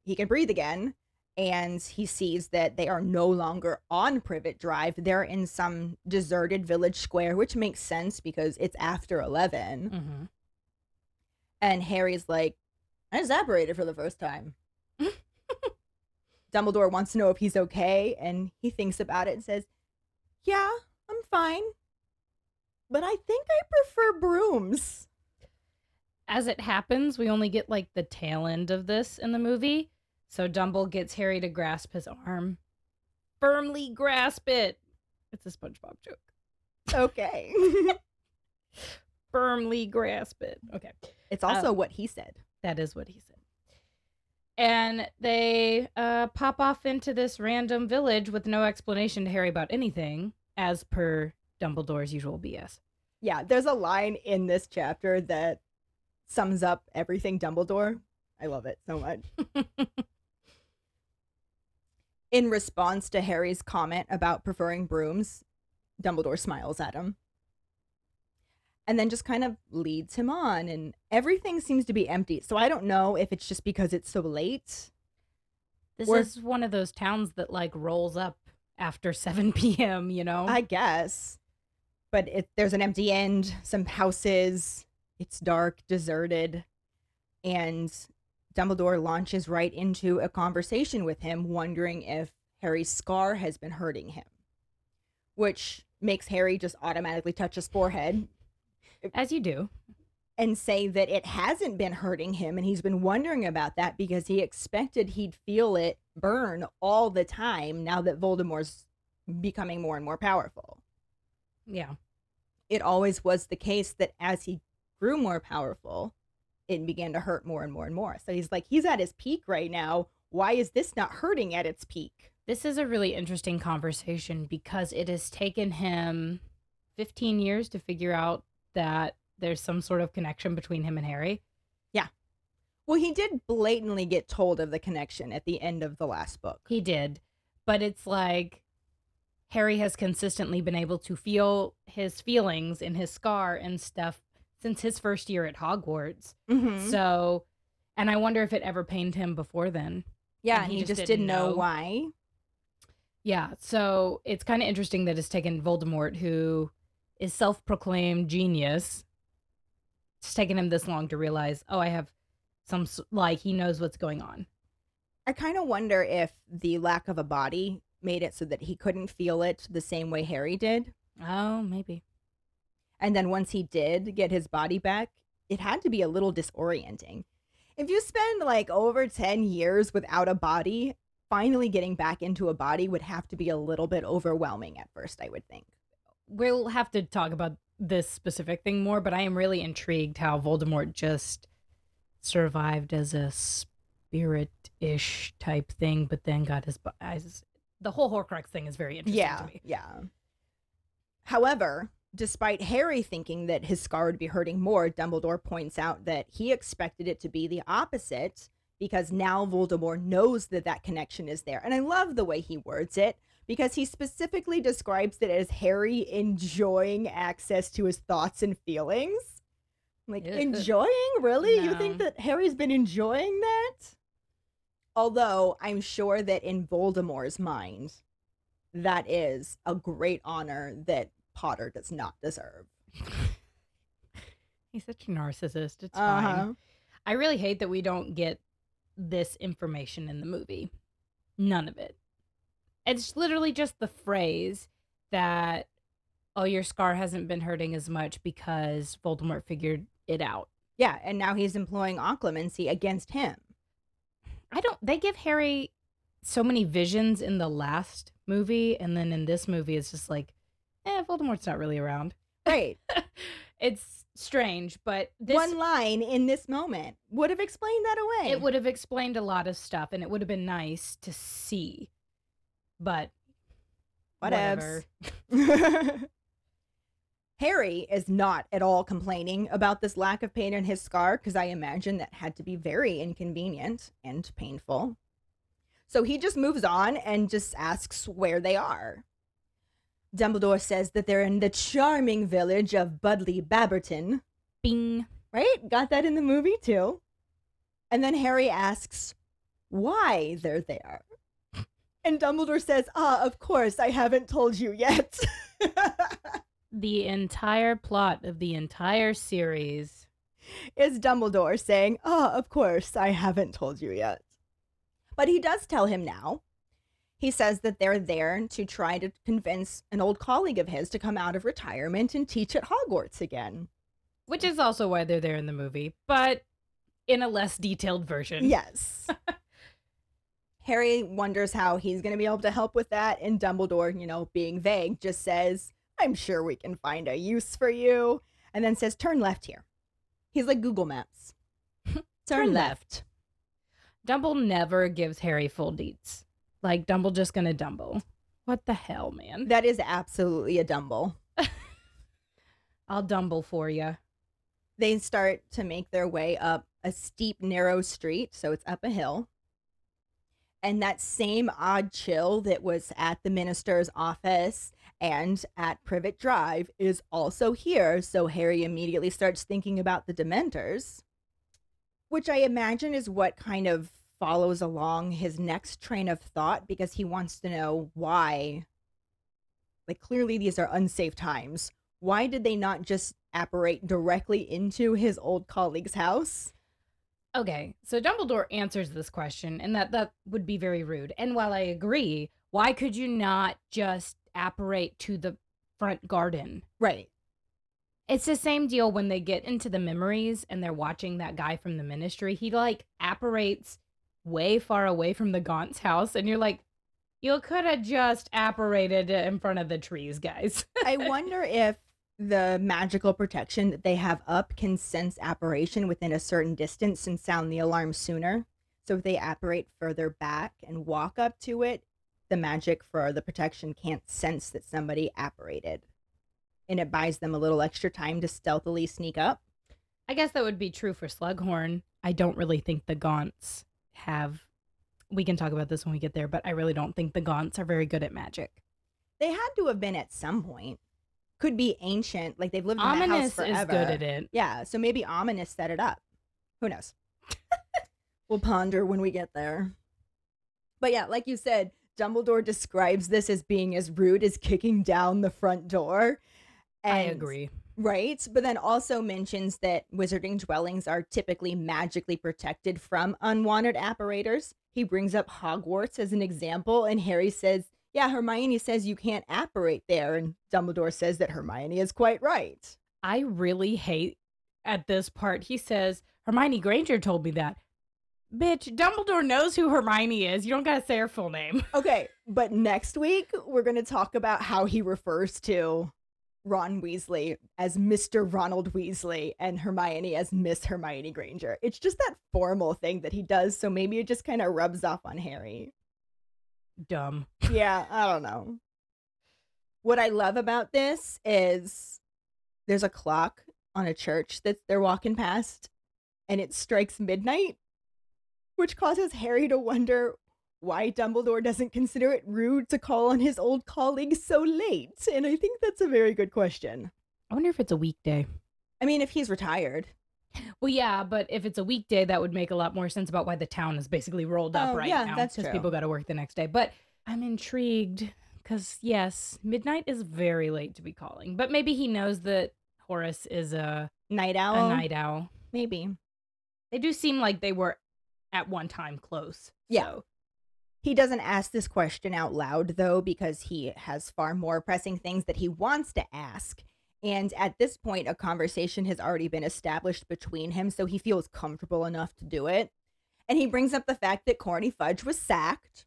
[SPEAKER 1] he can breathe again. And he sees that they are no longer on Privet Drive. They're in some deserted village square, which makes sense because it's after 11.
[SPEAKER 3] hmm
[SPEAKER 1] And Harry's like, I just apparated for the first time. Dumbledore wants to know if he's okay, and he thinks about it and says, Yeah, I'm fine. But I think I prefer brooms.
[SPEAKER 3] As it happens, we only get like the tail end of this in the movie. So Dumble gets Harry to grasp his arm. Firmly grasp it. It's a SpongeBob joke.
[SPEAKER 1] Okay.
[SPEAKER 3] Firmly grasp it. Okay.
[SPEAKER 1] it's also
[SPEAKER 3] Oh.
[SPEAKER 1] what he said.
[SPEAKER 3] That is what he said. And they uh, pop off into this random village with no explanation to Harry about anything, as per Dumbledore's usual BS.
[SPEAKER 1] Yeah, there's a line in this chapter that sums up everything Dumbledore. I love it so much. In response to Harry's comment about preferring brooms, Dumbledore smiles at him and then just kind of leads him on, and everything seems to be empty. So I don't know if it's just because it's so late.
[SPEAKER 3] This
[SPEAKER 1] Or-
[SPEAKER 3] is one of those towns that like rolls up after 7 p.m., you know?
[SPEAKER 1] I guess. But it, there's an empty end, some houses, it's dark, deserted, and Dumbledore launches right into a conversation with him, wondering if Harry's scar has been hurting him, which makes Harry just automatically touch his forehead
[SPEAKER 3] As you do.
[SPEAKER 1] and say that it hasn't been hurting him and he's been wondering about that because he expected he'd feel it burn all the time now that Voldemort's becoming more and more powerful.
[SPEAKER 3] Yeah.
[SPEAKER 1] It always was the case that as he grew more powerful, it began to hurt more and more and more. So he's like, he's at his peak right now. Why is this not hurting at its peak?
[SPEAKER 3] This is a really interesting conversation because it has taken him 15 years to figure out that there's some sort of connection between him and Harry. Yeah.
[SPEAKER 1] Well, he did blatantly get told of the connection at the end of the last book.
[SPEAKER 3] He did. But it's like Harry has consistently been able to feel his feelings in his scar and stuff since his first year at Hogwarts.
[SPEAKER 1] Mhm.
[SPEAKER 3] So, and I wonder if it ever pained him before then.
[SPEAKER 1] yeah,
[SPEAKER 3] and he
[SPEAKER 1] he,
[SPEAKER 3] just
[SPEAKER 1] just,
[SPEAKER 3] didn't
[SPEAKER 1] didn't know
[SPEAKER 3] know.
[SPEAKER 1] why.
[SPEAKER 3] Yeah. So it's kind of interesting that it's taken Voldemort, who is self proclaimed genius, it's taken him this long to realize, oh, I have some, like, he knows what's going on.
[SPEAKER 1] I kind of wonder if the lack of a body made it so that he couldn't feel it the same way Harry did.
[SPEAKER 3] Oh, maybe.
[SPEAKER 1] And then once he did get his body back, it had to be a little disorienting. If you spend like over 10 years without a body, finally getting back into a body would have to be a little bit overwhelming at first, I would think.
[SPEAKER 3] We'll have to talk about this specific thing more, but I am really intrigued how Voldemort just survived as a spirit ish type thing, but then got his. eyes. The whole Horcrux thing is very interesting
[SPEAKER 1] yeah,
[SPEAKER 3] to me.
[SPEAKER 1] yeah. However, despite Harry thinking that his scar would be hurting more, Dumbledore points out that he expected it to be the opposite because now Voldemort knows that that connection is there. And I love the way he words it because he specifically describes it as Harry enjoying access to his thoughts and feelings. Like, enjoying? Really? You think that Harry's been enjoying that? Although I'm sure that in Voldemort's mind, that is a great honor that Potter does not deserve.
[SPEAKER 3] He's such a narcissist. It's
[SPEAKER 1] Uh-huh.
[SPEAKER 3] fine. I really hate that we don't get this information in the movie. None of it. It's literally just the phrase that, oh, your scar hasn't been hurting as much because Voldemort figured it out.
[SPEAKER 1] Yeah, and now he's employing occlumency against him.
[SPEAKER 3] I don't, they give Harry so many visions in the last movie, and then in this movie, it's just like, eh, Voldemort's not really around.
[SPEAKER 1] Right.
[SPEAKER 3] it's strange, but this
[SPEAKER 1] One line in this moment would have explained that away.
[SPEAKER 3] it would have explained a lot of stuff and it would have been nice to see. But whatever.
[SPEAKER 1] Harry is not at all complaining about this lack of pain in his scar because I imagine that had to be very inconvenient and painful. So he just moves on and just asks where they are. Dumbledore says that they're in the charming village of Budleigh Babberton,
[SPEAKER 3] Bing.
[SPEAKER 1] right? Got that in the movie too. And then Harry asks why they're there. And Dumbledore says, Ah, of course, I haven't told you yet.
[SPEAKER 3] The entire plot of the entire series.
[SPEAKER 1] is Dumbledore saying, Ah, of course, I haven't told you yet. But he does tell him now. He says that they're there to try to convince an old colleague of his to come out of retirement and teach at Hogwarts again.
[SPEAKER 3] Which is also why they're there in the movie, but in a less detailed version.
[SPEAKER 1] Yes. Harry wonders how he's going to be able to help with that. And Dumbledore, you know, being vague, just says, I'm sure we can find a use for you. And then says, turn left here. He's like Google Maps. turn,
[SPEAKER 3] Turn
[SPEAKER 1] left.
[SPEAKER 3] Dumble never gives Harry full deets. Like Dumble just gonna dumble. What the hell, man?
[SPEAKER 1] That is absolutely a Dumble.
[SPEAKER 3] I'll dumble for you.
[SPEAKER 1] They start to make their way up a steep, narrow street. So it's up a hill. And that same odd chill that was at the minister's office and at Privet Drive is also here. So Harry immediately starts thinking about the Dementors, which I imagine is what kind of follows along his next train of thought because he wants to know why. Like, clearly, these are unsafe times. Why did they not just apparate directly into his old colleague's house?
[SPEAKER 3] Okay, so Dumbledore answers this question, and that that would be very rude. And while I agree, why could you not just apparate to the front garden?
[SPEAKER 1] Right.
[SPEAKER 3] It's the same deal when they get into the memories and they're watching that guy from the ministry. He like apparates way far away from the Gaunt's house, and you're like, you could have just apparated in front of the trees, guys.
[SPEAKER 1] I wonder if the magical protection that they have up can sense apparition within a certain distance and sound the alarm sooner. So if they apparate further back and walk up to it, the magic for the protection can't sense that somebody apparated. And it buys them a little extra time to stealthily sneak up.
[SPEAKER 3] I guess that would be true for Slughorn. I don't really think the Gaunts have. We can talk about this when we get there, but I really don't think the Gaunts are very good at magic.
[SPEAKER 1] They had to have been at some point. Could be ancient, like they've lived in that house
[SPEAKER 3] Ominous
[SPEAKER 1] forever.
[SPEAKER 3] is good at it.
[SPEAKER 1] Yeah, so maybe Ominous set it up. Who knows? we'll ponder when we get there. But yeah, like you said, Dumbledore describes this as being as rude as kicking down the front door.
[SPEAKER 3] I agree.
[SPEAKER 1] Right. But then also mentions that wizarding dwellings are typically magically protected from unwanted apparators. He brings up Hogwarts as an example, and Harry says, Yeah, Hermione says you can't apparate there. And Dumbledore says that Hermione is quite right.
[SPEAKER 3] I really hate at this part. He says, Hermione Granger told me that. Bitch, Dumbledore knows who Hermione is. You don't gotta say her full name.
[SPEAKER 1] Okay, but next week we're going to talk about how he refers to Ron Weasley as Mr. Ronald Weasley and Hermione as Miss Hermione Granger. It's just that formal thing that he does, so maybe it just kind of rubs off on Harry.
[SPEAKER 3] Dumb.
[SPEAKER 1] Yeah, I don't know. What I love about this is there's a clock on a church that they're walking past and it strikes midnight, which causes Harry to wonder why Dumbledore doesn't consider it rude to call on his old colleague so late. And I think that's a very good question.
[SPEAKER 3] I wonder if it's a weekday.
[SPEAKER 1] I mean, if he's retired.
[SPEAKER 3] Well, yeah, but if it's a weekday, that would make a lot more sense about why the town is basically rolled up
[SPEAKER 1] Oh,
[SPEAKER 3] right
[SPEAKER 1] yeah,
[SPEAKER 3] now.
[SPEAKER 1] that's
[SPEAKER 3] Because people got to work the next day. But I'm intrigued because, yes, midnight is very late to be calling. But maybe he knows that Horace is a
[SPEAKER 1] Night owl.
[SPEAKER 3] a night owl.
[SPEAKER 1] Maybe.
[SPEAKER 3] They do seem like they were at one time close.
[SPEAKER 1] Yeah.
[SPEAKER 3] so-
[SPEAKER 1] He doesn't ask this question out loud, though, because he has far more pressing things that he wants to ask. And at this point, a conversation has already been established between him, so he feels comfortable enough to do it. And he brings up the fact that Corny Fudge was sacked.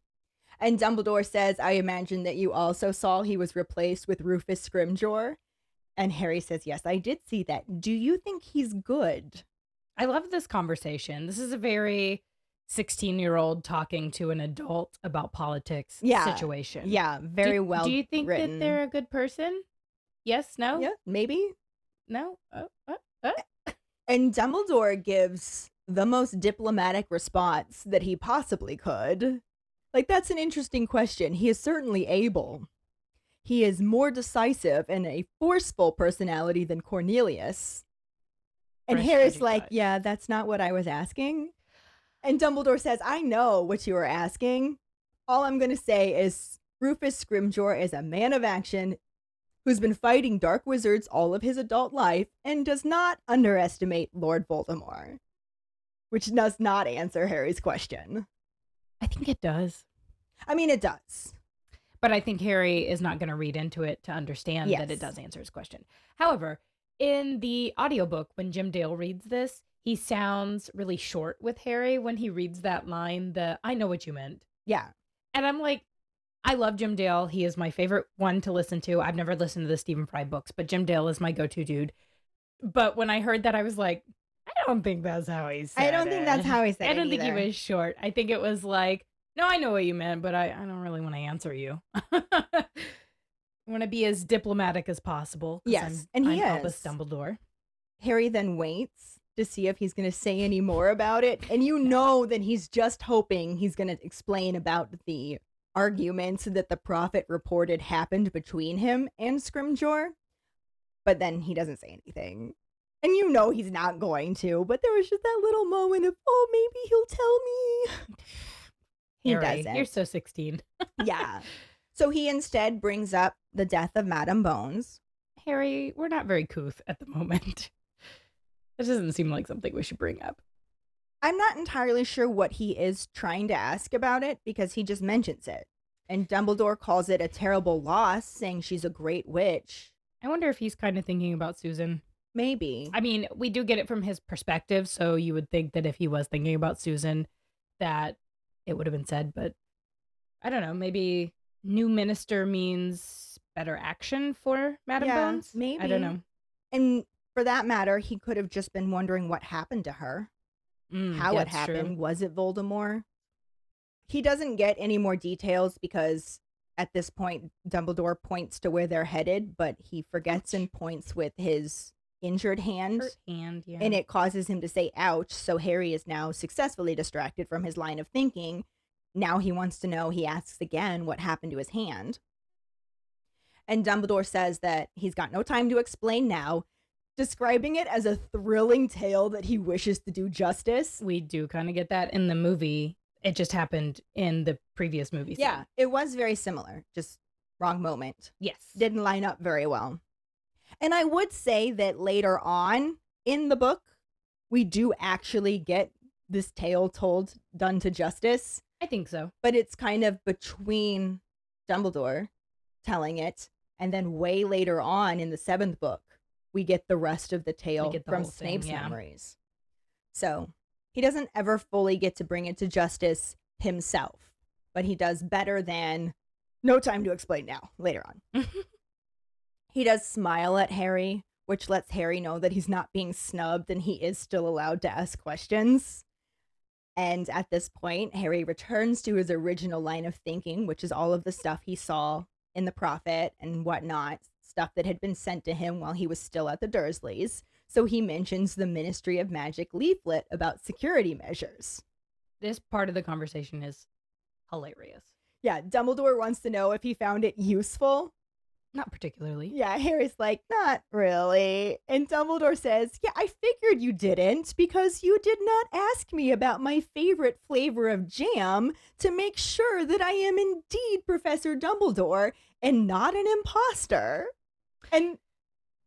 [SPEAKER 1] And Dumbledore says, I imagine that you also saw he was replaced with Rufus Scrimgeour. And Harry says, Yes, I did see that. Do you think he's good?
[SPEAKER 3] I love this conversation. This is a very 16 year old talking to an adult about politics
[SPEAKER 1] Yeah.
[SPEAKER 3] situation.
[SPEAKER 1] Yeah, very
[SPEAKER 3] do,
[SPEAKER 1] well.
[SPEAKER 3] Do you think
[SPEAKER 1] written.
[SPEAKER 3] that they're a good person? Yes, no,
[SPEAKER 1] Yeah, maybe.
[SPEAKER 3] no. Oh, oh, oh.
[SPEAKER 1] And Dumbledore gives the most diplomatic response that he possibly could. Like, that's an interesting question. He is certainly able. He is more decisive and a forceful personality than Cornelius. And
[SPEAKER 3] Fresh
[SPEAKER 1] Harry's like. Yeah, that's not what I was asking. And Dumbledore says, I know what you were asking. All I'm going to say is Rufus Scrimgeour is a man of action who's been fighting dark wizards all of his adult life and does not underestimate Lord Voldemort. Which does not answer Harry's question.
[SPEAKER 3] I think it does.
[SPEAKER 1] I mean, it does.
[SPEAKER 3] But I think Harry is not going to read into it to understand that it does answer his question. However, in the audiobook, when Jim Dale reads this, he sounds really short with Harry when he reads that line, the I know what you meant.
[SPEAKER 1] Yeah.
[SPEAKER 3] And I'm like, I love Jim Dale. He is my favorite one to listen to. I've never listened to the Stephen Fry books, but Jim Dale is my go to dude. But when I heard that, I was like, I don't think that's how he said it.
[SPEAKER 1] I don't think that's how he said it.
[SPEAKER 3] I don't think
[SPEAKER 1] either.
[SPEAKER 3] he was short. I think it was like, no, I know what you meant, but I, I don't really want to answer you. I want to be as diplomatic as possible.
[SPEAKER 1] Yes,
[SPEAKER 3] I'm,
[SPEAKER 1] and he
[SPEAKER 3] I'm Albus
[SPEAKER 1] is.
[SPEAKER 3] Dumbledore.
[SPEAKER 1] Harry then waits to see if he's going to say any more about it. And you know that he's just hoping he's going to explain about the arguments that the prophet reported happened between him and Scrimgeour. But then he doesn't say anything. And you know he's not going to, but there was just that little moment of, oh, maybe he'll tell me. He
[SPEAKER 3] Harry,
[SPEAKER 1] doesn't.
[SPEAKER 3] You're so 16.
[SPEAKER 1] yeah. So he instead brings up the death of Madame Bones.
[SPEAKER 3] Harry, we're not very couth at the moment. This doesn't seem like something we should bring up.
[SPEAKER 1] I'm not entirely sure what he is trying to ask about it because he just mentions it. And Dumbledore calls it a terrible loss, saying she's a great witch.
[SPEAKER 3] I wonder if he's kind of thinking about Susan.
[SPEAKER 1] Maybe.
[SPEAKER 3] I mean, we do get it from his perspective, so you would think that if he was thinking about Susan, that it would have been said, but I don't know. Maybe new minister means better action for Madame
[SPEAKER 1] Yeah,
[SPEAKER 3] Bones.
[SPEAKER 1] Maybe.
[SPEAKER 3] I don't know.
[SPEAKER 1] And for that matter, he could have just been wondering what happened to her,
[SPEAKER 3] Mm,
[SPEAKER 1] how it
[SPEAKER 3] that's true.
[SPEAKER 1] happened. Was it Voldemort? He doesn't get any more details because at this point, Dumbledore points to where they're headed, but he forgets and points with his injured hand.
[SPEAKER 3] Her hand, yeah.
[SPEAKER 1] and it causes him to say ouch so harry is now successfully distracted from his line of thinking now he wants to know he asks again what happened to his hand and dumbledore says that he's got no time to explain now describing it as a thrilling tale that he wishes to do justice
[SPEAKER 3] we do kind of get that in the movie. It just happened in the previous movie. scene.
[SPEAKER 1] yeah it was very similar just wrong moment
[SPEAKER 3] Yes.
[SPEAKER 1] didn't line up very well. And I would say that later on in the book, we do actually get this tale told done to justice,
[SPEAKER 3] I think so.
[SPEAKER 1] but it's kind of between Dumbledore telling it and then way later on in the seventh book, we get the rest of the tale
[SPEAKER 3] the
[SPEAKER 1] from
[SPEAKER 3] whole thing,
[SPEAKER 1] Snape's
[SPEAKER 3] yeah.
[SPEAKER 1] memories. So he doesn't ever fully get to bring it to justice himself, but he does better than no time to explain now later on. He does smile at Harry, which lets Harry know that he's not being snubbed and he is still allowed to ask questions. And at this point, Harry returns to his original line of thinking, which is all of the stuff he saw in the Prophet and whatnot, stuff that had been sent to him while he was still at the Dursleys. So he mentions the Ministry of Magic leaflet about security measures.
[SPEAKER 3] this part of the conversation is hilarious.
[SPEAKER 1] Yeah, Dumbledore wants to know if he found it useful.
[SPEAKER 3] Not particularly.
[SPEAKER 1] Yeah, Harry's like, not really. And Dumbledore says, Yeah, I figured you didn't because you did not ask me about my favorite flavor of jam to make sure that I am indeed Professor Dumbledore and not an imposter. And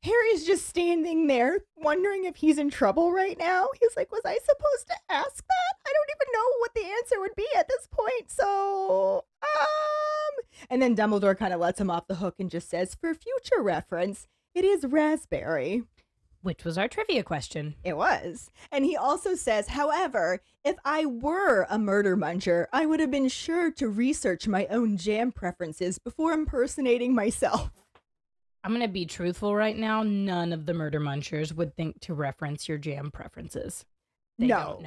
[SPEAKER 1] Harry's just standing there wondering if he's in trouble right now. He's like, Was I supposed to ask that? I don't even know what the answer would be at this point. So, um. And then Dumbledore kind of lets him off the hook and just says, For future reference, it is raspberry.
[SPEAKER 3] Which was our trivia question.
[SPEAKER 1] It was. And he also says, however, if I were a murder muncher, I would have been sure to research my own jam preferences before impersonating myself.
[SPEAKER 3] I'm going to be truthful right now. None of the murder munchers would think to reference your jam preferences. They
[SPEAKER 1] No.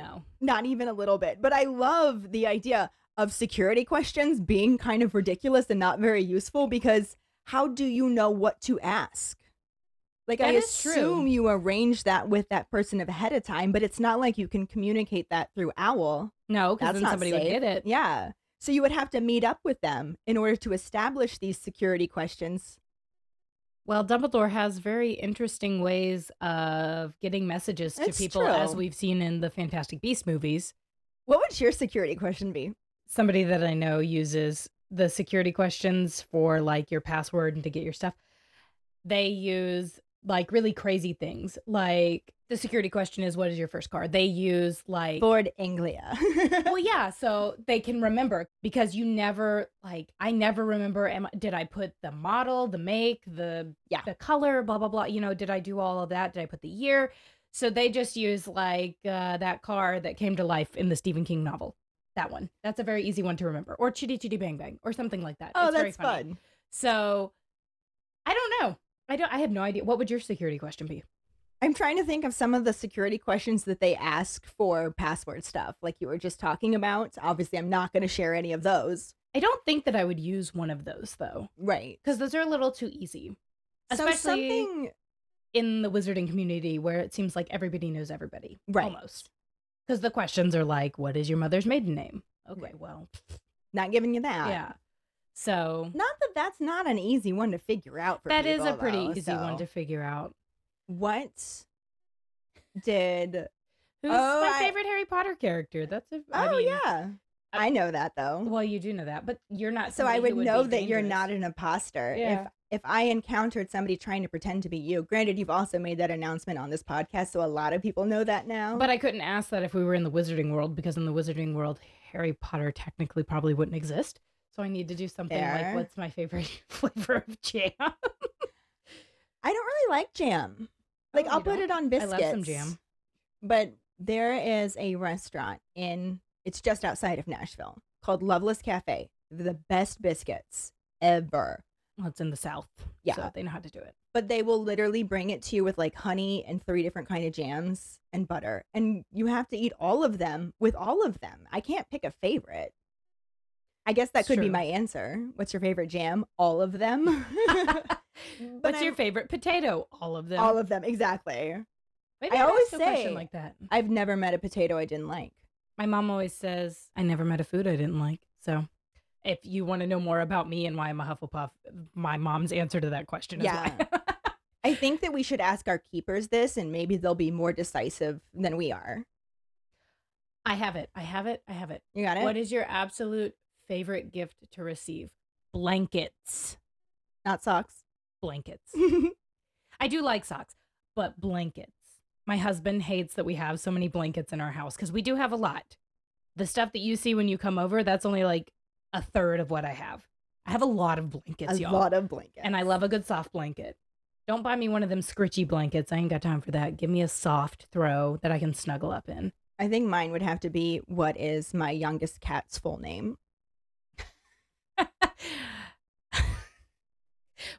[SPEAKER 3] don't
[SPEAKER 1] even a little bit. But I love the idea of security questions being kind of ridiculous and not very useful because how do you know what to ask? Like I
[SPEAKER 3] That true.
[SPEAKER 1] assume you arrange that with that person ahead of time, but it's not like you can communicate that through OWL.
[SPEAKER 3] No, because then
[SPEAKER 1] not
[SPEAKER 3] somebody would get it.
[SPEAKER 1] Yeah. So you would have to meet up with them in order to establish these security questions.
[SPEAKER 3] Well, Dumbledore has very interesting ways of getting messages to people, as
[SPEAKER 1] true.
[SPEAKER 3] we've seen in the Fantastic Beast movies.
[SPEAKER 1] What would your security question be?
[SPEAKER 3] Somebody that I know uses the security questions for like your password and to get your stuff. They use like really crazy things. Like the security question is, "What is your first car?" They use like
[SPEAKER 1] Ford Anglia.
[SPEAKER 3] well yeah so they can remember because you never like i never remember am I, did i put the model the make the
[SPEAKER 1] Yeah.
[SPEAKER 3] the color blah blah blah you know did i do all of that did i put the year so they just use like uh, that car that came to life in the stephen king novel that one that's a very easy one to remember or chitty chitty bang bang or something like that
[SPEAKER 1] oh,
[SPEAKER 3] It's very
[SPEAKER 1] that's fun.
[SPEAKER 3] so i don't know i don't i have no idea what would your security question be
[SPEAKER 1] I'm trying to think of some of the security questions that they ask for password stuff, like you were just talking about. Obviously, I'm not going to share any of those.
[SPEAKER 3] i don't think that i would use one of those though
[SPEAKER 1] Right.
[SPEAKER 3] because those are a little too easy
[SPEAKER 1] So
[SPEAKER 3] especially
[SPEAKER 1] something
[SPEAKER 3] in the wizarding community where it seems like everybody knows everybody
[SPEAKER 1] Right.
[SPEAKER 3] almost because the questions are like what is your mother's maiden name okay
[SPEAKER 1] Right.
[SPEAKER 3] well
[SPEAKER 1] not giving you that.
[SPEAKER 3] yeah so
[SPEAKER 1] Not that that's not an easy one to figure out for
[SPEAKER 3] that is a
[SPEAKER 1] people,
[SPEAKER 3] pretty
[SPEAKER 1] though,
[SPEAKER 3] easy one to figure out
[SPEAKER 1] What did
[SPEAKER 3] who's
[SPEAKER 1] Oh,
[SPEAKER 3] my
[SPEAKER 1] I-
[SPEAKER 3] favorite harry potter character that's a I
[SPEAKER 1] Oh
[SPEAKER 3] mean,
[SPEAKER 1] yeah. I know that though.
[SPEAKER 3] well you do know that but you're not
[SPEAKER 1] so I
[SPEAKER 3] somebody
[SPEAKER 1] would know that you're not an imposter
[SPEAKER 3] Yeah.
[SPEAKER 1] if if I encountered somebody trying to pretend to be you. Granted, you've also made that announcement on this podcast, so a lot of people know that now.
[SPEAKER 3] but i couldn't ask that if we were in the wizarding world because in the wizarding world harry potter technically probably wouldn't exist so i need to do something like what's my favorite flavor of jam
[SPEAKER 1] I don't really like jam. Like
[SPEAKER 3] Oh,
[SPEAKER 1] I'll put
[SPEAKER 3] don't?
[SPEAKER 1] it on biscuits.
[SPEAKER 3] I love some jam.
[SPEAKER 1] But there is a restaurant in it's just outside of Nashville called Loveless Cafe. The best biscuits ever.
[SPEAKER 3] well it's in the south
[SPEAKER 1] Yeah.
[SPEAKER 3] so they know how to do it
[SPEAKER 1] But they will literally bring it to you with like honey and three different kind of jams and butter. And you have to eat all of them with all of them. I can't pick a favorite. I guess that
[SPEAKER 3] It's
[SPEAKER 1] could be my answer. What's your favorite jam? All of them.
[SPEAKER 3] What's your
[SPEAKER 1] I'm-
[SPEAKER 3] favorite potato? All of them.
[SPEAKER 1] all of them, exactly.
[SPEAKER 3] Maybe
[SPEAKER 1] I always say-
[SPEAKER 3] like that.
[SPEAKER 1] I've never met a potato I didn't like.
[SPEAKER 3] My mom always says, "I never met a food I didn't like." So, if you want to know more about me and why I'm a Hufflepuff, my mom's answer to that question is
[SPEAKER 1] Yeah. I think that we should ask our keepers this and maybe they'll be more decisive than we are.
[SPEAKER 3] I have it. I have it. I have it.
[SPEAKER 1] You got it?
[SPEAKER 3] What is your absolute favorite gift to receive? Blankets.
[SPEAKER 1] Not socks.
[SPEAKER 3] Blankets. I do like socks, but blankets. My husband hates that we have so many blankets in our house because we do have a lot. The stuff that you see when you come over, that's only like a third of what I have. I have a lot of blankets,
[SPEAKER 1] a
[SPEAKER 3] y'all.
[SPEAKER 1] A lot of blankets.
[SPEAKER 3] and I love a good soft blanket. Don't buy me one of them scritchy blankets. I ain't got time for that. Give me a soft throw that I can snuggle up in.
[SPEAKER 1] I think mine would have to be what is my youngest cat's full name?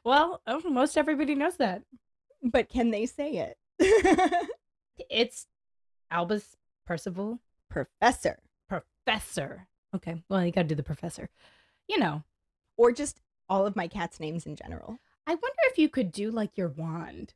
[SPEAKER 3] Well, oh, most everybody knows that.
[SPEAKER 1] But can they say it?
[SPEAKER 3] It's Albus Percival
[SPEAKER 1] Professor.
[SPEAKER 3] Professor. Okay, well, you got to do the professor. You know,
[SPEAKER 1] Or just all of my cat's names in general.
[SPEAKER 3] I wonder if you could do like your wand.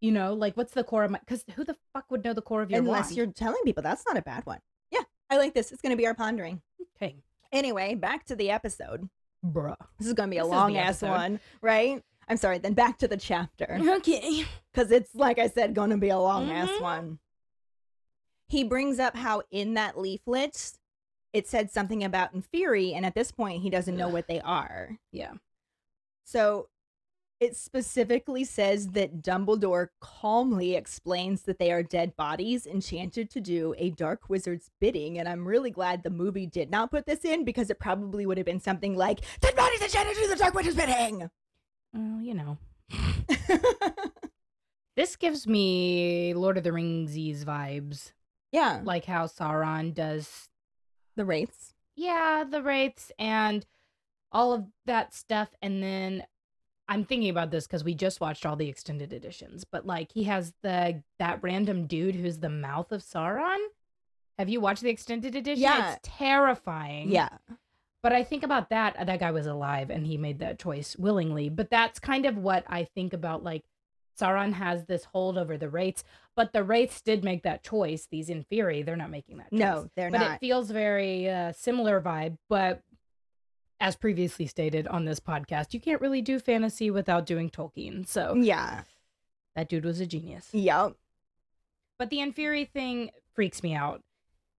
[SPEAKER 3] You know, like what's the core of my? Because who the fuck would know the core of your
[SPEAKER 1] Unless
[SPEAKER 3] wand?
[SPEAKER 1] you're telling people that's not a bad one. Yeah, I like this. It's going to be our pondering.
[SPEAKER 3] okay,
[SPEAKER 1] Anyway, back to the episode.
[SPEAKER 3] Bruh.
[SPEAKER 1] This is going to be a
[SPEAKER 3] This
[SPEAKER 1] long ass one, right? I'm sorry. Then back to the chapter.
[SPEAKER 3] Okay.
[SPEAKER 1] because it's like I said, going to be a long ass
[SPEAKER 3] Mhm.
[SPEAKER 1] one. He brings up how in that leaflet it said something about Inferi, and at this point he doesn't know what they are.
[SPEAKER 3] Yeah.
[SPEAKER 1] So It specifically says that Dumbledore calmly explains that they are dead bodies enchanted to do a dark wizard's bidding. And I'm really glad the movie did not put this in because it probably would have been something like, Dead bodies enchanted to do the dark wizard's bidding.
[SPEAKER 3] Well, you know. This gives me Lord of the Ringsies vibes,
[SPEAKER 1] yeah.
[SPEAKER 3] like how Sauron does,
[SPEAKER 1] The wraiths.
[SPEAKER 3] yeah, the wraiths and all of that stuff. And then I'm thinking about this because we just watched all the extended editions, but like he has the that random dude who's the mouth of Sauron. Have you watched the extended edition?
[SPEAKER 1] Yeah.
[SPEAKER 3] It's terrifying.
[SPEAKER 1] Yeah.
[SPEAKER 3] But I think about that. That guy was alive and he made that choice willingly. But that's kind of what I think about. Like, Sauron has this hold over the Wraiths, but the Wraiths did make that choice. These Inferi, they're not making that choice.
[SPEAKER 1] No, they're
[SPEAKER 3] but
[SPEAKER 1] not.
[SPEAKER 3] it feels very uh, similar vibe. But as previously stated on this podcast, you can't really do fantasy without doing Tolkien. So
[SPEAKER 1] yeah.
[SPEAKER 3] that dude was a genius.
[SPEAKER 1] Yep.
[SPEAKER 3] But the Inferi thing freaks me out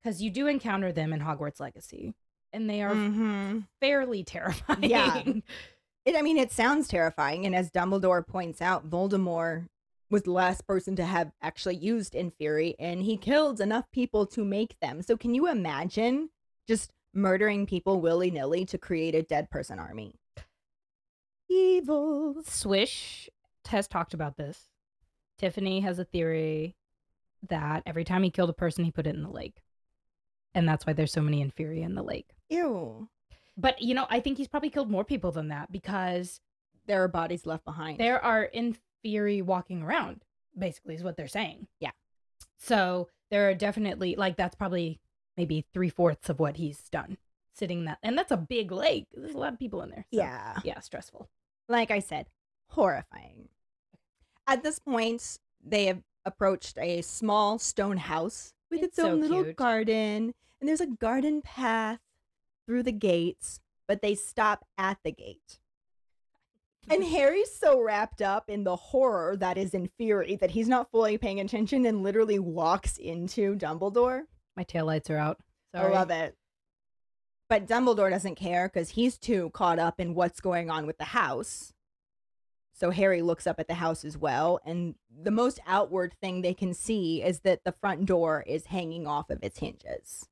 [SPEAKER 3] because you do encounter them in Hogwarts Legacy, and they are
[SPEAKER 1] hmm
[SPEAKER 3] fairly terrifying.
[SPEAKER 1] Yeah. It, I mean, it sounds terrifying. And as Dumbledore points out, Voldemort was the last person to have actually used Inferi, and he killed enough people to make them. So, can you imagine just murdering people willy nilly to create a dead person army? Evil.
[SPEAKER 3] Swish has talked about this. Tiffany has a theory that every time he killed a person, he put it in the lake. And that's why there's so many Inferi in the lake.
[SPEAKER 1] Ew.
[SPEAKER 3] But, you know, I think he's probably killed more people than that because
[SPEAKER 1] There are bodies left behind.
[SPEAKER 3] there are Inferi walking around, basically, is what they're saying.
[SPEAKER 1] Yeah.
[SPEAKER 3] So there are definitely, like, that's probably maybe three fourths of what he's done sitting that. And that's a big lake. There's a lot of people in there. So,
[SPEAKER 1] Yeah.
[SPEAKER 3] Yeah, stressful.
[SPEAKER 1] like I said, horrifying. At this point, they have approached a small stone house with its,
[SPEAKER 3] It's so
[SPEAKER 1] own little
[SPEAKER 3] cute.
[SPEAKER 1] garden, and there's a garden path through the gates, but they stop at the gate. And Harry's so wrapped up in the horror that is Inferi that he's not fully paying attention and literally walks into Dumbledore.
[SPEAKER 3] My taillights are out. Sorry.
[SPEAKER 1] I love it. But Dumbledore doesn't care because he's too caught up in what's going on with the house. So Harry looks up at the house as well, and the most outward thing they can see is that the front door is hanging off of its hinges.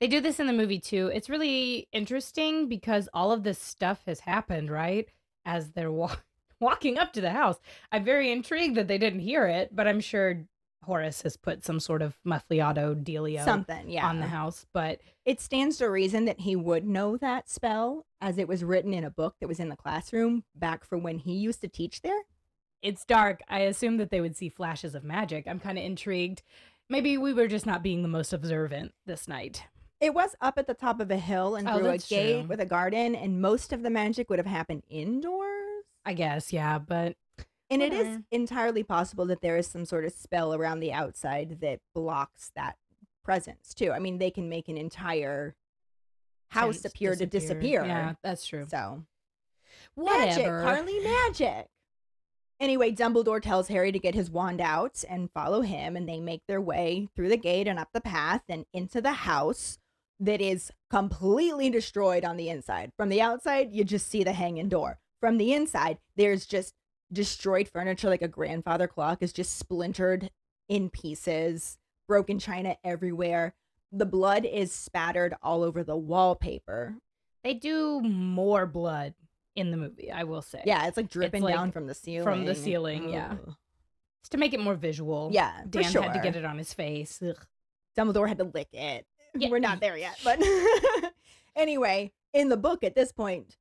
[SPEAKER 3] They do this in the movie too. It's really interesting because all of this stuff has happened, right? As they're wa- walking up to the house. I'm very intrigued that they didn't hear it, but I'm sure Horace has put some sort of muffliato dealio
[SPEAKER 1] Something, yeah.
[SPEAKER 3] on the house. But
[SPEAKER 1] It stands to reason that he would know that spell as it was written in a book that was in the classroom back for when he used to teach there.
[SPEAKER 3] it's dark. I assume that they would see flashes of magic. I'm kind of intrigued. Maybe we were just not being the most observant this night.
[SPEAKER 1] It was up at the top of a hill and
[SPEAKER 3] Oh,
[SPEAKER 1] through a gate
[SPEAKER 3] true.
[SPEAKER 1] with a garden, and most of the magic would have happened indoors.
[SPEAKER 3] I guess, yeah, but
[SPEAKER 1] And it is
[SPEAKER 3] mm-hmm.
[SPEAKER 1] entirely possible that there is some sort of spell around the outside that blocks that presence too. I mean, they can make an entire house appear to disappear.
[SPEAKER 3] Yeah, that's true.
[SPEAKER 1] So
[SPEAKER 3] Whatever.
[SPEAKER 1] magic, Karlee, magic. Anyway, Dumbledore tells Harry to get his wand out and follow him, and they make their way through the gate and up the path and into the house that is completely destroyed on the inside. From the outside, you just see the hanging door. From the inside, there's just destroyed furniture like a grandfather clock is just splintered in pieces, broken china everywhere. The blood is spattered all over the wallpaper.
[SPEAKER 3] They do more blood in the movie, I will say.
[SPEAKER 1] Yeah, it's like dripping
[SPEAKER 3] like
[SPEAKER 1] down from the ceiling.
[SPEAKER 3] from the ceiling, yeah.
[SPEAKER 1] Ugh.
[SPEAKER 3] Just to make it more visual.
[SPEAKER 1] Yeah,
[SPEAKER 3] Dan had to get it on his face. Ugh.
[SPEAKER 1] Dumbledore had to lick it.
[SPEAKER 3] Yeah.
[SPEAKER 1] We're not there yet, but anyway, in the book at this point,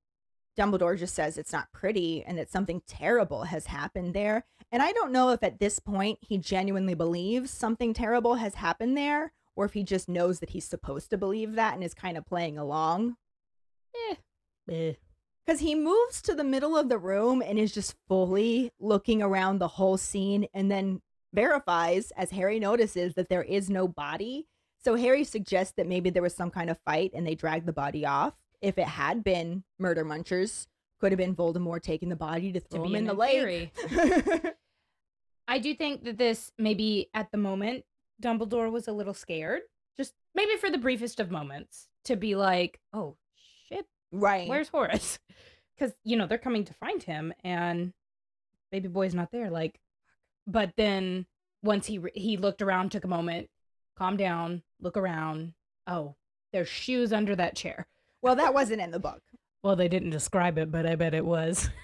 [SPEAKER 1] Dumbledore just says it's not pretty and that something terrible has happened there. And I don't know if at this point he genuinely believes something terrible has happened there or if he just knows that he's supposed to believe that and is kind of playing along.
[SPEAKER 3] Eh. Eh.
[SPEAKER 1] Because he moves to the middle of the room and is just fully looking around the whole scene and then verifies, as Harry notices, that there is no body. So Harry suggests that maybe there was some kind of fight and they dragged the body off. If it had been murder munchers, could have been Voldemort taking the body to
[SPEAKER 3] To
[SPEAKER 1] throw
[SPEAKER 3] be
[SPEAKER 1] him in the lake.
[SPEAKER 3] I do think that this maybe at the moment Dumbledore was a little scared, just maybe for the briefest of moments, to be like, "Oh shit,
[SPEAKER 1] right.
[SPEAKER 3] where's Horace?" Because you know they're coming to find him, and baby boy's not there. Like, but then once he re- he looked around, took a moment, calm down, look around. Oh, there's shoes under that chair.
[SPEAKER 1] Well, that wasn't in the book.
[SPEAKER 3] Well, they didn't describe it, but I bet it was.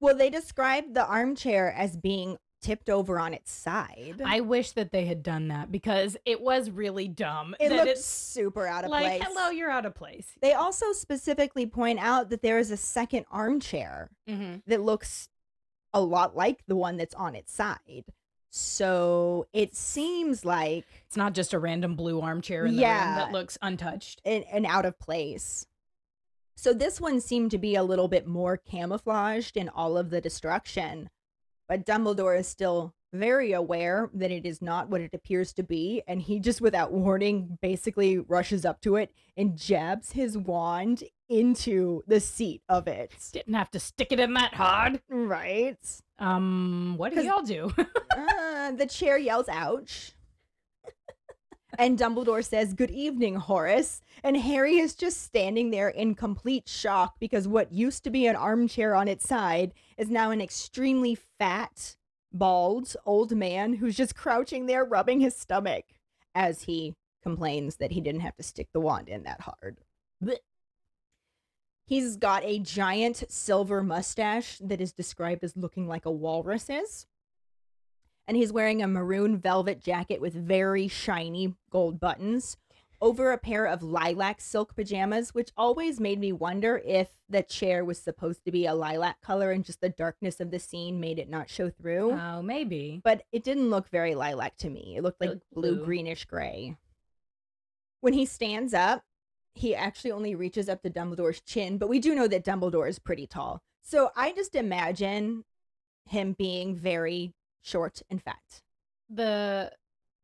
[SPEAKER 1] Well, they described the armchair as being tipped over on its side.
[SPEAKER 3] I wish that they had done that because it was really dumb.
[SPEAKER 1] it
[SPEAKER 3] that
[SPEAKER 1] looked super out of
[SPEAKER 3] like,
[SPEAKER 1] place.
[SPEAKER 3] hello, you're out of place.
[SPEAKER 1] They also specifically point out that there is a second armchair
[SPEAKER 3] Mm-hmm.
[SPEAKER 1] that looks a lot like the one that's on its side. So it seems like
[SPEAKER 3] It's not just a random blue armchair in the
[SPEAKER 1] Yeah.
[SPEAKER 3] room that looks untouched.
[SPEAKER 1] and, an out of place. So this one seemed to be a little bit more camouflaged in all of the destruction, but Dumbledore is still very aware that it is not what it appears to be, and he just without warning basically rushes up to it and jabs his wand into the seat of it.
[SPEAKER 3] Didn't have to stick it in that hard.
[SPEAKER 1] Right?
[SPEAKER 3] Um, what do y'all do?
[SPEAKER 1] Uh, the chair yells, ouch. and Dumbledore says, Good evening, Horace. And Harry is just standing there in complete shock because what used to be an armchair on its side is now an extremely fat, bald old man who's just crouching there rubbing his stomach as he complains that he didn't have to stick the wand in that hard. He's got a giant silver mustache that is described as looking like a walrus's and he's wearing a maroon velvet jacket with very shiny gold buttons over a pair of lilac silk pajamas, which always made me wonder if the chair was supposed to be a lilac color and just the darkness of the scene made it not show through.
[SPEAKER 3] oh, maybe.
[SPEAKER 1] but it didn't look very lilac to me. It looked like
[SPEAKER 3] looked
[SPEAKER 1] blue,
[SPEAKER 3] blue.
[SPEAKER 1] greenish gray. When he stands up, he actually only reaches up to Dumbledore's chin, but we do know that Dumbledore is pretty tall. So I just imagine him being very short and fat.
[SPEAKER 3] The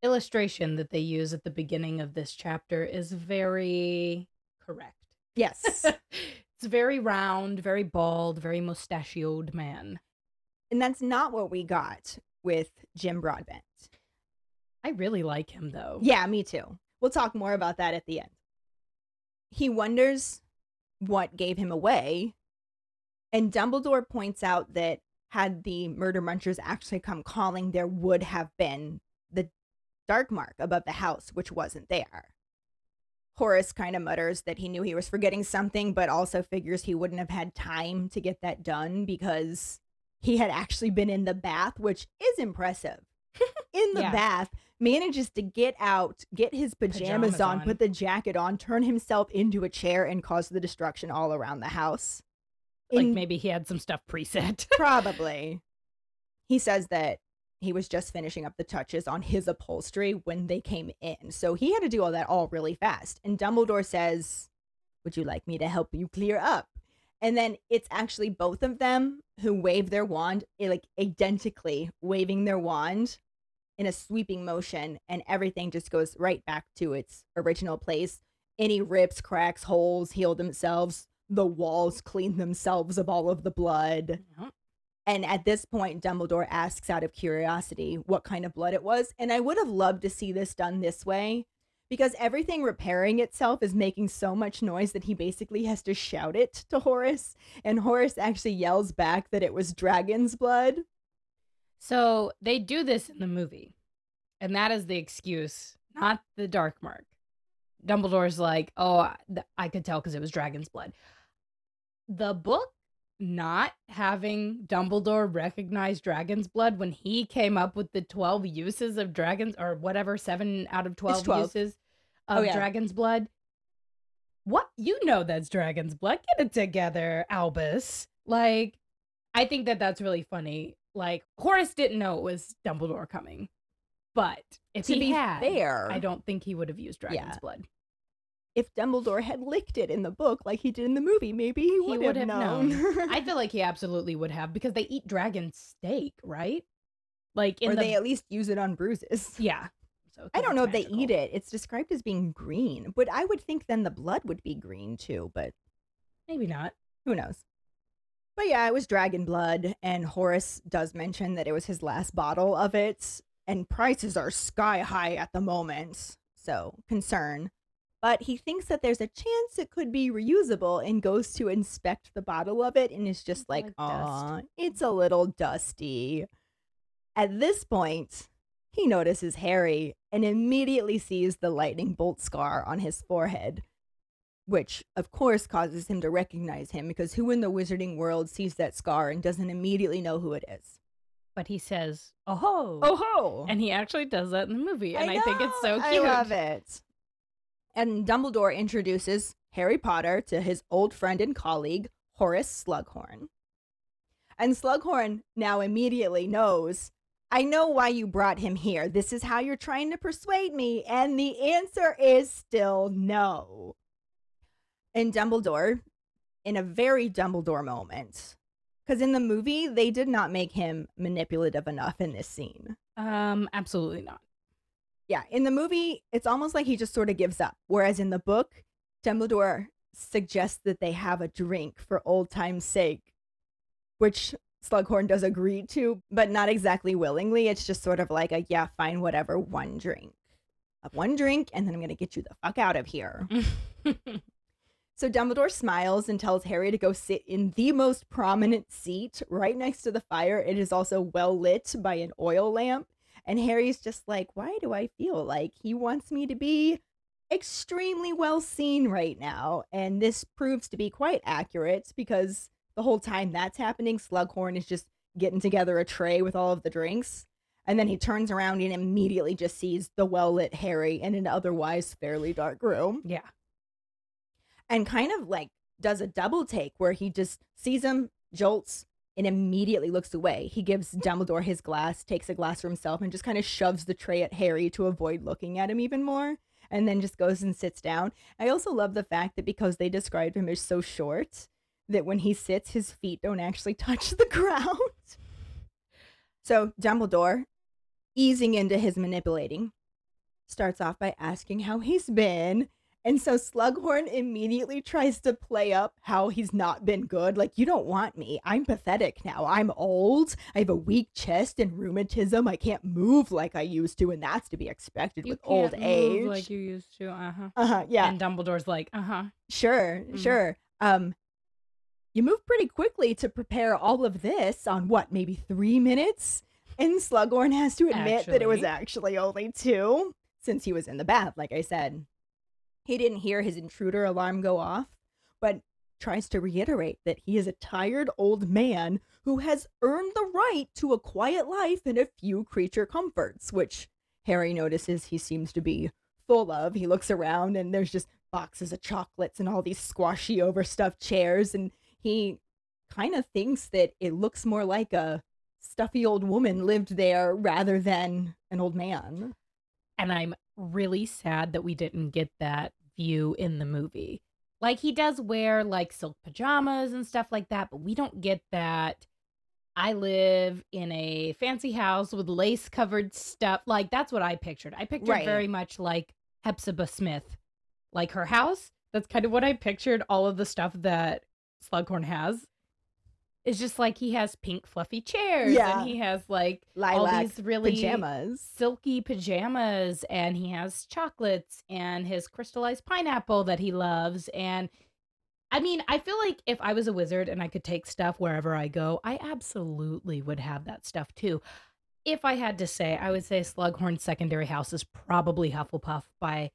[SPEAKER 3] illustration that they use at the beginning of this chapter is very correct.
[SPEAKER 1] Yes.
[SPEAKER 3] it's very round, very bald, very mustachioed man.
[SPEAKER 1] and that's not what we got with Jim Broadbent.
[SPEAKER 3] I really like him though.
[SPEAKER 1] Yeah, me too. We'll talk more about that at the end. He wonders what gave him away, and Dumbledore points out that had the murder munchers actually come calling, there would have been the dark mark above the house, which wasn't there. Horace kind of mutters that he knew he was forgetting something, but also figures he wouldn't have had time to get that done because he had actually been in the bath, which is impressive. in the
[SPEAKER 3] Yeah.
[SPEAKER 1] bath, manages to get out, get his pajamas,
[SPEAKER 3] Pajamas
[SPEAKER 1] on,
[SPEAKER 3] on.
[SPEAKER 1] put the jacket on, turn himself into a chair, and cause the destruction all around the house.
[SPEAKER 3] Like maybe he had some stuff preset.
[SPEAKER 1] Probably. He says that he was just finishing up the touches on his upholstery when they came in. So he had to do all that all really fast. And Dumbledore says, Would you like me to help you clear up? And then it's actually both of them who wave their wand, eh, like identically waving their wand in a sweeping motion, and everything just goes right back to its original place. Any rips, cracks, holes heal themselves. The walls clean themselves of all of the blood.
[SPEAKER 3] Yep.
[SPEAKER 1] And at this point, Dumbledore asks out of curiosity what kind of blood it was. And I would have loved to see this done this way because everything repairing itself is making so much noise that he basically has to shout it to Horace. And Horace actually yells back that it was dragon's blood.
[SPEAKER 3] So they do this in the movie, and that is the excuse, not the dark mark. Dumbledore's like, oh, I- I could tell because it was dragon's blood. The book not having Dumbledore recognize dragon's blood when he came up with the 12 uses of dragons or whatever, seven out of 12,
[SPEAKER 1] 12.
[SPEAKER 3] uses
[SPEAKER 1] Oh,
[SPEAKER 3] of
[SPEAKER 1] yeah.
[SPEAKER 3] dragon's blood. What? You know that's dragon's blood. Get it together, Albus. Like, I think that that's really funny. Like, Horace didn't know it was Dumbledore coming, but if
[SPEAKER 1] to
[SPEAKER 3] he
[SPEAKER 1] be
[SPEAKER 3] had,
[SPEAKER 1] fair,
[SPEAKER 3] I don't think he would have used dragon's
[SPEAKER 1] Yeah.
[SPEAKER 3] blood.
[SPEAKER 1] if Dumbledore had licked it in the book like he did in the movie, maybe he would,
[SPEAKER 3] would
[SPEAKER 1] have,
[SPEAKER 3] have
[SPEAKER 1] known.
[SPEAKER 3] I feel like he absolutely would have because they eat dragon steak, right? Like in
[SPEAKER 1] or
[SPEAKER 3] the
[SPEAKER 1] they at least use it on bruises.
[SPEAKER 3] yeah. So
[SPEAKER 1] I don't know if they eat it. It's described as being green, but I would think then the blood would be green too, but
[SPEAKER 3] Maybe not.
[SPEAKER 1] who knows? But yeah, it was dragon blood, and Horace does mention that it was his last bottle of it, and prices are sky high at the moment. So, concern. but he thinks that there's a chance it could be reusable and goes to inspect the bottle of it and is just like,
[SPEAKER 3] Like
[SPEAKER 1] "Aw, it's a little dusty." At this point, he notices Harry and immediately sees the lightning bolt scar on his forehead, which of course causes him to recognize him because who in the wizarding world sees that scar and doesn't immediately know who it is?
[SPEAKER 3] But he says, "Oh ho!"
[SPEAKER 1] Oh ho!
[SPEAKER 3] and he actually does that in the movie, and I, think it's so cute.
[SPEAKER 1] I love it. And Dumbledore introduces Harry Potter to his old friend and colleague, Horace Slughorn. And Slughorn now immediately knows, I know why you brought him here. This is how you're trying to persuade me. And the answer is still no. And Dumbledore, in a very Dumbledore moment, because in the movie, they did not make him manipulative enough in this scene.
[SPEAKER 3] Um, absolutely not.
[SPEAKER 1] Yeah, in the movie, it's almost like he just sort of gives up. Whereas in the book, Dumbledore suggests that they have a drink for old time's sake, which Slughorn does agree to, but not exactly willingly. It's just sort of like a yeah, fine, whatever, one drink. One drink, and then I'm gonna get you the fuck out of here. So Dumbledore smiles and tells Harry to go sit in the most prominent seat right next to the fire. It is also well lit by an oil lamp. And Harry's just like, why do I feel like he wants me to be extremely well seen right now? And this proves to be quite accurate because the whole time that's happening, Slughorn is just getting together a tray with all of the drinks. And then he turns around and immediately just sees the well lit Harry in an otherwise fairly dark room
[SPEAKER 3] yeah.
[SPEAKER 1] And kind of like does a double take where he just sees him, jolts, and immediately looks away. He gives Dumbledore his glass, takes a glass for himself, and just kind of shoves the tray at Harry to avoid looking at him even more, and then just goes and sits down. I also love the fact that because they described him as so short, that when he sits, his feet don't actually touch the ground. So Dumbledore, easing into his manipulating, starts off by asking how he's been. And so Slughorn immediately tries to play up how he's not been good. Like, you don't want me. I'm pathetic now. I'm old. I have a weak chest and rheumatism. I can't move like I used to, and that's to be expected
[SPEAKER 3] You
[SPEAKER 1] with old age.
[SPEAKER 3] like you used to. Uh huh.
[SPEAKER 1] uh huh. Yeah.
[SPEAKER 3] And Dumbledore's like, uh huh.
[SPEAKER 1] Sure,
[SPEAKER 3] Mhm.
[SPEAKER 1] sure. Um, you move pretty quickly to prepare all of this on what, maybe three minutes? And Slughorn has to admit that it was
[SPEAKER 3] Actually.
[SPEAKER 1] actually only two, since he was in the bath, like I said. He didn't hear his intruder alarm go off, but tries to reiterate that he is a tired old man who has earned the right to a quiet life and a few creature comforts, which Harry notices he seems to be full of. He looks around and there's just boxes of chocolates and all these squashy overstuffed chairs and he kind of thinks that it looks more like a stuffy old woman lived there rather than an old man.
[SPEAKER 3] And I'm really sad that we didn't get that view in the movie. Like he does wear like silk pajamas and stuff like that, but we don't get that. I live in a fancy house with lace covered stuff. Like that's what I pictured. I pictured
[SPEAKER 1] Right.
[SPEAKER 3] very much like Hepzibah Smith. Like her house. That's kind of what I pictured all of the stuff that Slughorn has. It's just like he has pink fluffy chairs
[SPEAKER 1] Yeah.
[SPEAKER 3] and he has like all
[SPEAKER 1] Lilac
[SPEAKER 3] these really
[SPEAKER 1] pajamas.
[SPEAKER 3] silky pajamas and he has chocolates and his crystallized pineapple that he loves and I mean, I feel like if I was a wizard and I could take stuff wherever I go, I absolutely would have that stuff too. If I had to say, I would say Slughorn's secondary house is probably Hufflepuff by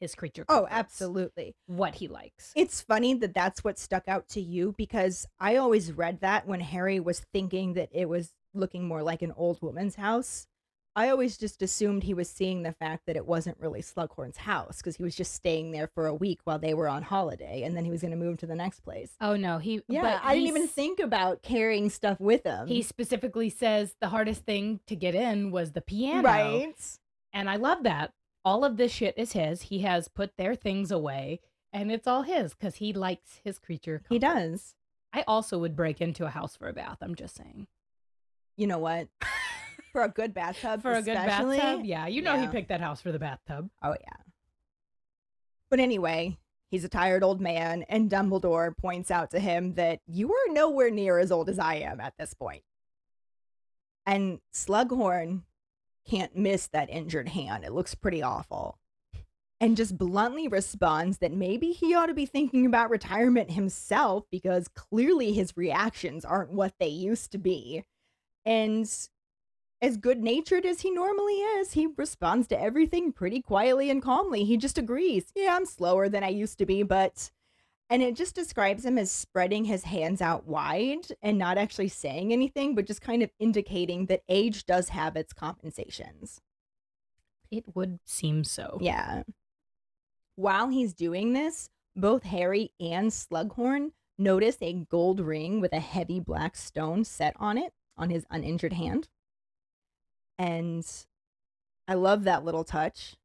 [SPEAKER 3] his creature.
[SPEAKER 1] Oh, absolutely.
[SPEAKER 3] What he likes.
[SPEAKER 1] It's funny that that's what stuck out to you because I always read that when Harry was thinking that it was looking more like an old woman's house. I always just assumed he was seeing the fact that it wasn't really Slughorn's house because he was just staying there for a week while they were on holiday and then he was going to move to the next place.
[SPEAKER 3] Oh no, he
[SPEAKER 1] Yeah,
[SPEAKER 3] but
[SPEAKER 1] I didn't even think about carrying stuff with him.
[SPEAKER 3] He specifically says the hardest thing to get in was the piano.
[SPEAKER 1] right.
[SPEAKER 3] And I love that. All of this shit is his. He has put their things away and it's all his because he likes his creature.
[SPEAKER 1] He does.
[SPEAKER 3] I also would break into a house for a bath. I'm just saying.
[SPEAKER 1] You know what? For a good bathtub,
[SPEAKER 3] For a good bathtub? Yeah. You know he picked that house for the bathtub.
[SPEAKER 1] Oh yeah. But anyway, he's a tired old man, and Dumbledore points out to him that you are nowhere near as old as I am at this point. And Slughorn can't miss that injured hand. It looks pretty awful. and just bluntly responds that maybe he ought to be thinking about retirement himself because clearly his reactions aren't what they used to be. And as good natured as he normally is, he responds to everything pretty quietly and calmly. He just agrees, yeah, I'm slower than I used to be, but. And it just describes him as spreading his hands out wide and not actually saying anything, but just kind of indicating that age does have its compensations.
[SPEAKER 3] It would seem so.
[SPEAKER 1] Yeah. While he's doing this, both Harry and Slughorn notice a gold ring with a heavy black stone set on it on his uninjured hand. And I love that little touch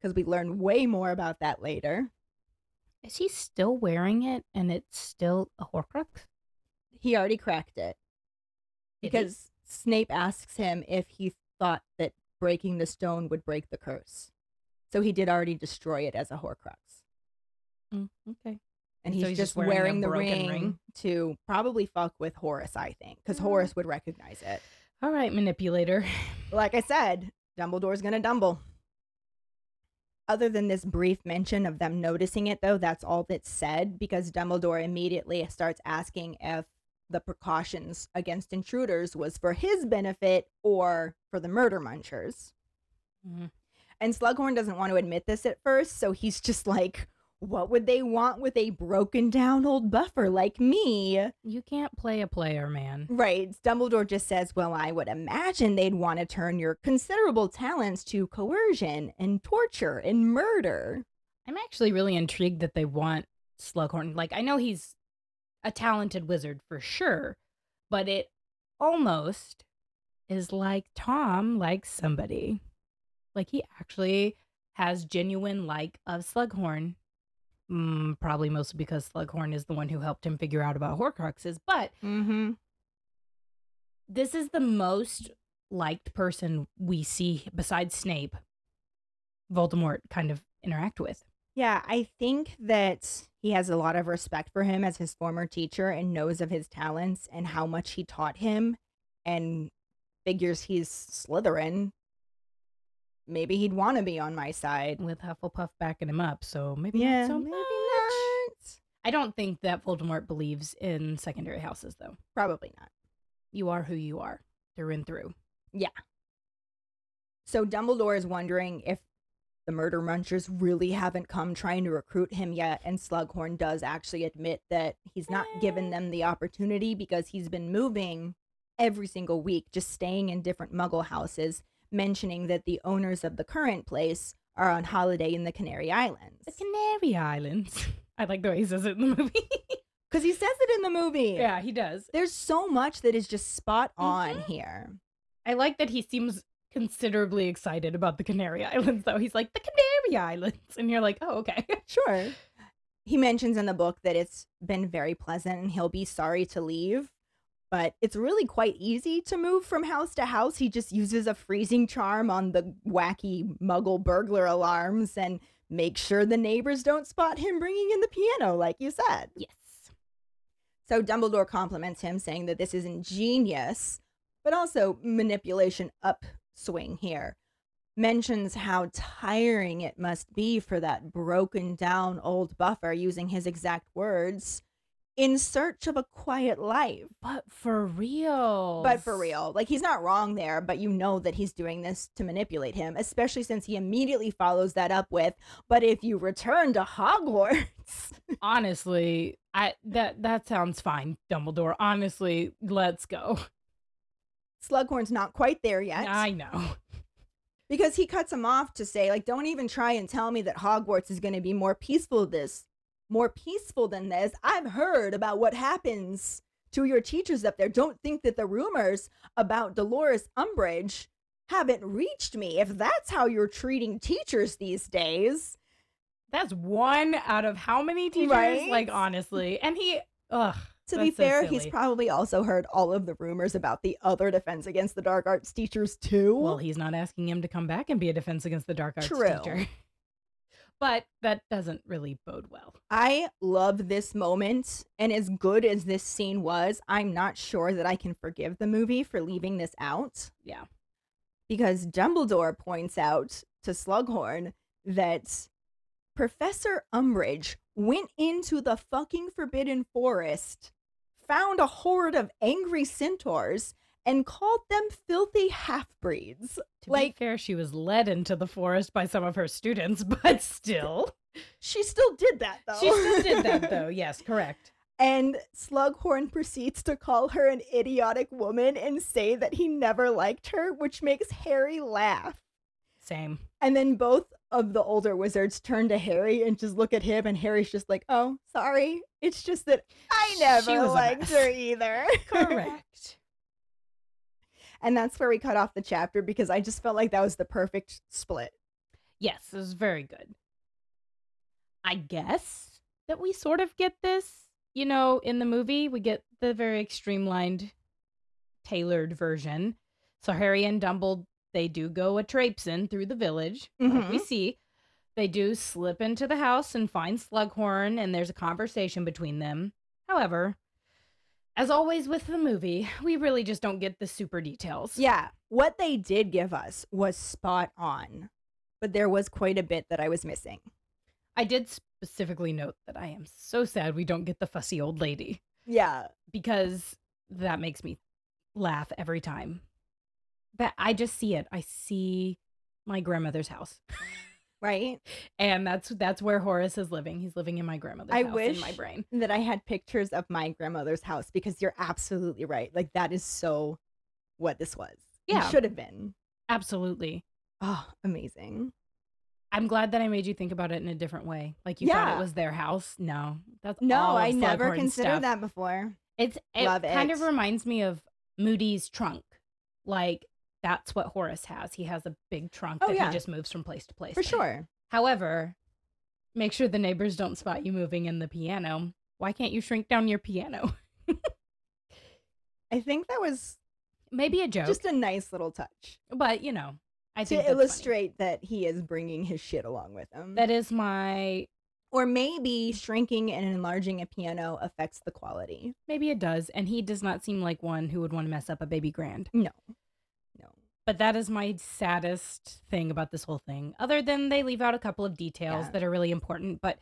[SPEAKER 1] because we learn way more about that later.
[SPEAKER 3] Is he still wearing it and it's still a Horcrux?
[SPEAKER 1] He already cracked it
[SPEAKER 3] Did he?
[SPEAKER 1] because Snape asks him if he thought that breaking the stone would break the curse. So he did already destroy it as a Horcrux.
[SPEAKER 3] Mm, okay.
[SPEAKER 1] And
[SPEAKER 3] So
[SPEAKER 1] he's,
[SPEAKER 3] he's
[SPEAKER 1] just
[SPEAKER 3] just wearing
[SPEAKER 1] wearing, the ring,
[SPEAKER 3] ring?
[SPEAKER 1] to probably fuck with Horace, I think, because
[SPEAKER 3] Mm.
[SPEAKER 1] Horace would recognize it.
[SPEAKER 3] All right, manipulator.
[SPEAKER 1] Like I said, Dumbledore's gonna dumble. Other than this brief mention of them noticing it, though, that's all that's said because Dumbledore immediately starts asking if the precautions against intruders was for his benefit or for the murder munchers.
[SPEAKER 3] Mm.
[SPEAKER 1] And Slughorn doesn't want to admit this at first, so he's just like, what would they want with a broken down old buffer like me?
[SPEAKER 3] You can't play a player, man.
[SPEAKER 1] Right. Dumbledore just says, Well, I would imagine they'd want to turn your considerable talents to coercion and torture and murder.
[SPEAKER 3] I'm actually really intrigued that they want Slughorn. Like, I know he's a talented wizard for sure, but it almost is like Tom likes somebody. Like, he actually has genuine like of Slughorn. Mm, probably mostly because Slughorn is the one who helped him figure out about Horcruxes, but
[SPEAKER 1] Mm-hmm.
[SPEAKER 3] this is the most liked person we see besides Snape, Voldemort kind of interact with.
[SPEAKER 1] Yeah, I think that he has a lot of respect for him as his former teacher and knows of his talents and how much he taught him and figures he's Slytherin. Maybe he'd want to be on my side.
[SPEAKER 3] with Hufflepuff backing him up, so maybe
[SPEAKER 1] Yeah,
[SPEAKER 3] not so
[SPEAKER 1] maybe
[SPEAKER 3] much.
[SPEAKER 1] not.
[SPEAKER 3] I don't think that Voldemort believes in secondary houses, though.
[SPEAKER 1] Probably not.
[SPEAKER 3] You are who you are, through and through. Yeah.
[SPEAKER 1] So Dumbledore is wondering if the murder munchers really haven't come trying to recruit him yet, and Slughorn does actually admit that he's not given eh. them the opportunity because he's been moving every single week, just staying in different muggle houses, mentioning that the owners of the current place are on holiday in the Canary Islands.
[SPEAKER 3] The Canary Islands. I like the way he says it in the movie.
[SPEAKER 1] Because he says it in the movie.
[SPEAKER 3] yeah, he does.
[SPEAKER 1] There's so much that is just spot on
[SPEAKER 3] Mhm.
[SPEAKER 1] here.
[SPEAKER 3] I like that he seems considerably excited about the Canary Islands, though. He's like, the Canary Islands. And you're like, oh, okay.
[SPEAKER 1] Sure. He mentions in the book that it's been very pleasant and he'll be sorry to leave, but it's really quite easy to move from house to house. He just uses a freezing charm on the wacky muggle burglar alarms and makes sure the neighbors don't spot him bringing in the piano, like you said.
[SPEAKER 3] Yes.
[SPEAKER 1] So Dumbledore compliments him, saying that this is ingenious, but also manipulation upswing here. Mentions how tiring it must be for that broken down old buffer, using his exact words, in search of a quiet life.
[SPEAKER 3] But for real.
[SPEAKER 1] But for real, like he's not wrong there, but you know that he's doing this to manipulate him, especially since he immediately follows that up with, but if you return to Hogwarts.
[SPEAKER 3] Honestly, I that that sounds fine, Dumbledore. Honestly, let's go.
[SPEAKER 1] Slughorn's not quite there yet.
[SPEAKER 3] I know.
[SPEAKER 1] because he cuts him off to say like don't even try and tell me that hogwarts is going to be more peaceful this more peaceful than this i've heard about what happens to your teachers up there don't think that the rumors about dolores umbridge haven't reached me if that's how you're treating teachers these days
[SPEAKER 3] That's one out of how many teachers?
[SPEAKER 1] Right?
[SPEAKER 3] Like honestly, and he, ugh.
[SPEAKER 1] to be
[SPEAKER 3] that's so
[SPEAKER 1] fair he's probably also heard all of the rumors about the other defense against the dark arts teachers too
[SPEAKER 3] Well, he's not asking him to come back and be a defense against the dark arts
[SPEAKER 1] True.
[SPEAKER 3] teacher. But that doesn't really bode well.
[SPEAKER 1] I love this moment, and as good as this scene was, I'm not sure that I can forgive the movie for leaving this out.
[SPEAKER 3] Yeah.
[SPEAKER 1] Because Dumbledore points out to Slughorn that Professor Umbridge went into the fucking Forbidden Forest, found a horde of angry centaurs, and called them filthy half breeds.
[SPEAKER 3] To
[SPEAKER 1] Like-
[SPEAKER 3] be fair, she was led into the forest by some of her students, but still.
[SPEAKER 1] She still did that though.
[SPEAKER 3] She still did that, though. Yes, correct.
[SPEAKER 1] And Slughorn proceeds to call her an idiotic woman and say that he never liked her, which makes Harry laugh.
[SPEAKER 3] Same.
[SPEAKER 1] And then both of the older wizards turn to Harry and just look at him, and Harry's just like, "Oh, sorry. It's just that I never liked her either."
[SPEAKER 3] Correct.
[SPEAKER 1] And that's where we cut off the chapter because I just felt like that was the perfect split.
[SPEAKER 3] yes, it was very good. I guess that we sort of get this, you know, in the movie. We get the very streamlined, tailored version. So Harry and Dumbledore, they do go a traipsing through the village. Like we mm-hmm. see. They do slip into the house and find Slughorn, and there's a conversation between them. However, as always with the movie, we really just don't get the super details.
[SPEAKER 1] Yeah, what they did give us was spot on, but there was quite a bit that I was missing.
[SPEAKER 3] I did specifically note that I am so sad we don't get the fussy old lady
[SPEAKER 1] Yeah,
[SPEAKER 3] because that makes me laugh every time. But I just see it. I see my grandmother's house.
[SPEAKER 1] right?
[SPEAKER 3] And that's that's where Horace is living. He's living in my grandmother's
[SPEAKER 1] I
[SPEAKER 3] house
[SPEAKER 1] wish
[SPEAKER 3] in my brain.
[SPEAKER 1] that I had pictures of my grandmother's house because you're absolutely right. Like that is so what this was. It
[SPEAKER 3] Yeah.
[SPEAKER 1] should have been.
[SPEAKER 3] Absolutely.
[SPEAKER 1] Oh, amazing.
[SPEAKER 3] I'm glad that I made you think about it in a different way. Like you thought it was their house. No, that's
[SPEAKER 1] No, I never considered
[SPEAKER 3] stuff.
[SPEAKER 1] that before.
[SPEAKER 3] It's it
[SPEAKER 1] Love
[SPEAKER 3] kind of reminds me of Moody's trunk. Like that's what Horace has. He has a big trunk
[SPEAKER 1] Oh,
[SPEAKER 3] that
[SPEAKER 1] yeah.
[SPEAKER 3] he just moves from place to place.
[SPEAKER 1] For sure.
[SPEAKER 3] However, make sure the neighbors don't spot you moving in the piano. Why can't you shrink down your piano?
[SPEAKER 1] I think that was
[SPEAKER 3] Maybe a joke,
[SPEAKER 1] just a nice little touch
[SPEAKER 3] but you know, I think
[SPEAKER 1] to
[SPEAKER 3] that's funny.
[SPEAKER 1] illustrate that he is bringing his shit along with him.
[SPEAKER 3] that is my
[SPEAKER 1] or maybe shrinking and enlarging a piano affects the quality.
[SPEAKER 3] maybe it does, and he does not seem like one who would want to mess up a baby grand.
[SPEAKER 1] No.
[SPEAKER 3] But that is my saddest thing about this whole thing. Other than they leave out a couple of details
[SPEAKER 1] Yeah.
[SPEAKER 3] that are really important, but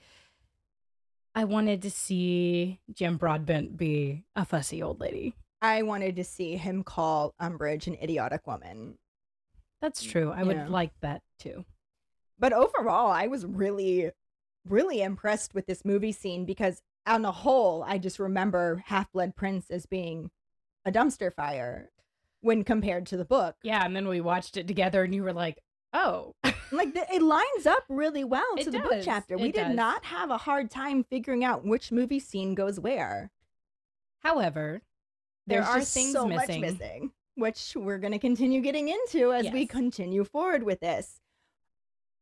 [SPEAKER 3] I wanted to see Jim Broadbent be a fussy old lady.
[SPEAKER 1] I wanted to see him call Umbridge an idiotic woman.
[SPEAKER 3] That's mm, true. I would like that too.
[SPEAKER 1] But overall, I was really, really impressed with this movie scene because, on the whole, I just remember Half Blood Prince as being a dumpster fire when compared to the book.
[SPEAKER 3] Yeah, and then we watched it together, and you were like, "Oh,
[SPEAKER 1] Like, the, it lines up really well
[SPEAKER 3] It
[SPEAKER 1] to the book
[SPEAKER 3] does.
[SPEAKER 1] chapter. We
[SPEAKER 3] It
[SPEAKER 1] did
[SPEAKER 3] does.
[SPEAKER 1] not have a hard time figuring out which movie scene goes where.
[SPEAKER 3] However, there are things
[SPEAKER 1] so
[SPEAKER 3] missing.
[SPEAKER 1] missing, which we're going to continue getting into as we continue forward with this.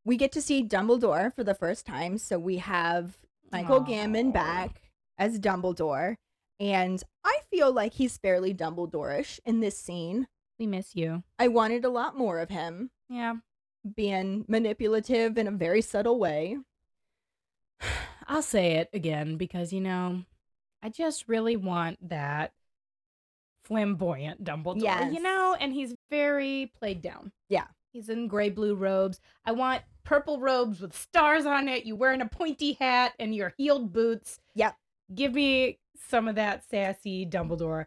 [SPEAKER 1] We get to see Dumbledore for the first time, so we have Michael Gambon
[SPEAKER 3] Aw.
[SPEAKER 1] back as Dumbledore, and I feel like he's fairly Dumbledore-ish in this scene.
[SPEAKER 3] We miss you.
[SPEAKER 1] I wanted a lot more of him
[SPEAKER 3] Yeah,
[SPEAKER 1] being manipulative in a very subtle way.
[SPEAKER 3] I'll say it again because you know, I just really want that flamboyant Dumbledore.
[SPEAKER 1] Yes.
[SPEAKER 3] You know, and he's very played down.
[SPEAKER 1] Yeah.
[SPEAKER 3] He's in gray blue robes. I want purple robes with stars on it. You wearing a pointy hat and your heeled boots.
[SPEAKER 1] Yep.
[SPEAKER 3] Give me some of that sassy Dumbledore.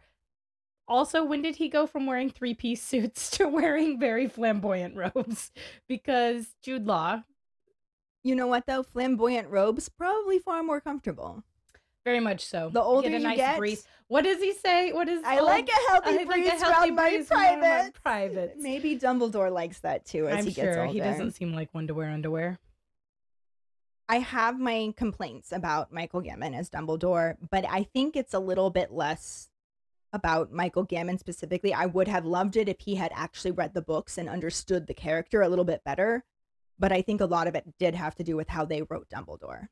[SPEAKER 3] Also, when did he go from wearing three piece suits to wearing very flamboyant robes? Because Jude Law,
[SPEAKER 1] You know what though? Flamboyant robes probably far more comfortable.
[SPEAKER 3] very much so.
[SPEAKER 1] The older
[SPEAKER 3] get a
[SPEAKER 1] you
[SPEAKER 3] nice
[SPEAKER 1] get,
[SPEAKER 3] breeze. What does he say? What is
[SPEAKER 1] I
[SPEAKER 3] old-
[SPEAKER 1] like a healthy
[SPEAKER 3] I like a
[SPEAKER 1] breeze
[SPEAKER 3] healthy breeze
[SPEAKER 1] privates.
[SPEAKER 3] privates.
[SPEAKER 1] Maybe Dumbledore likes that too as
[SPEAKER 3] I'm
[SPEAKER 1] he gets older.
[SPEAKER 3] he doesn't seem like one to wear underwear.
[SPEAKER 1] I have my complaints about Michael Gambon as Dumbledore, but I think it's a little bit less about Michael Gambon specifically. I would have loved it if he had actually read the books and understood the character a little bit better. But I think a lot of it did have to do with how they wrote Dumbledore.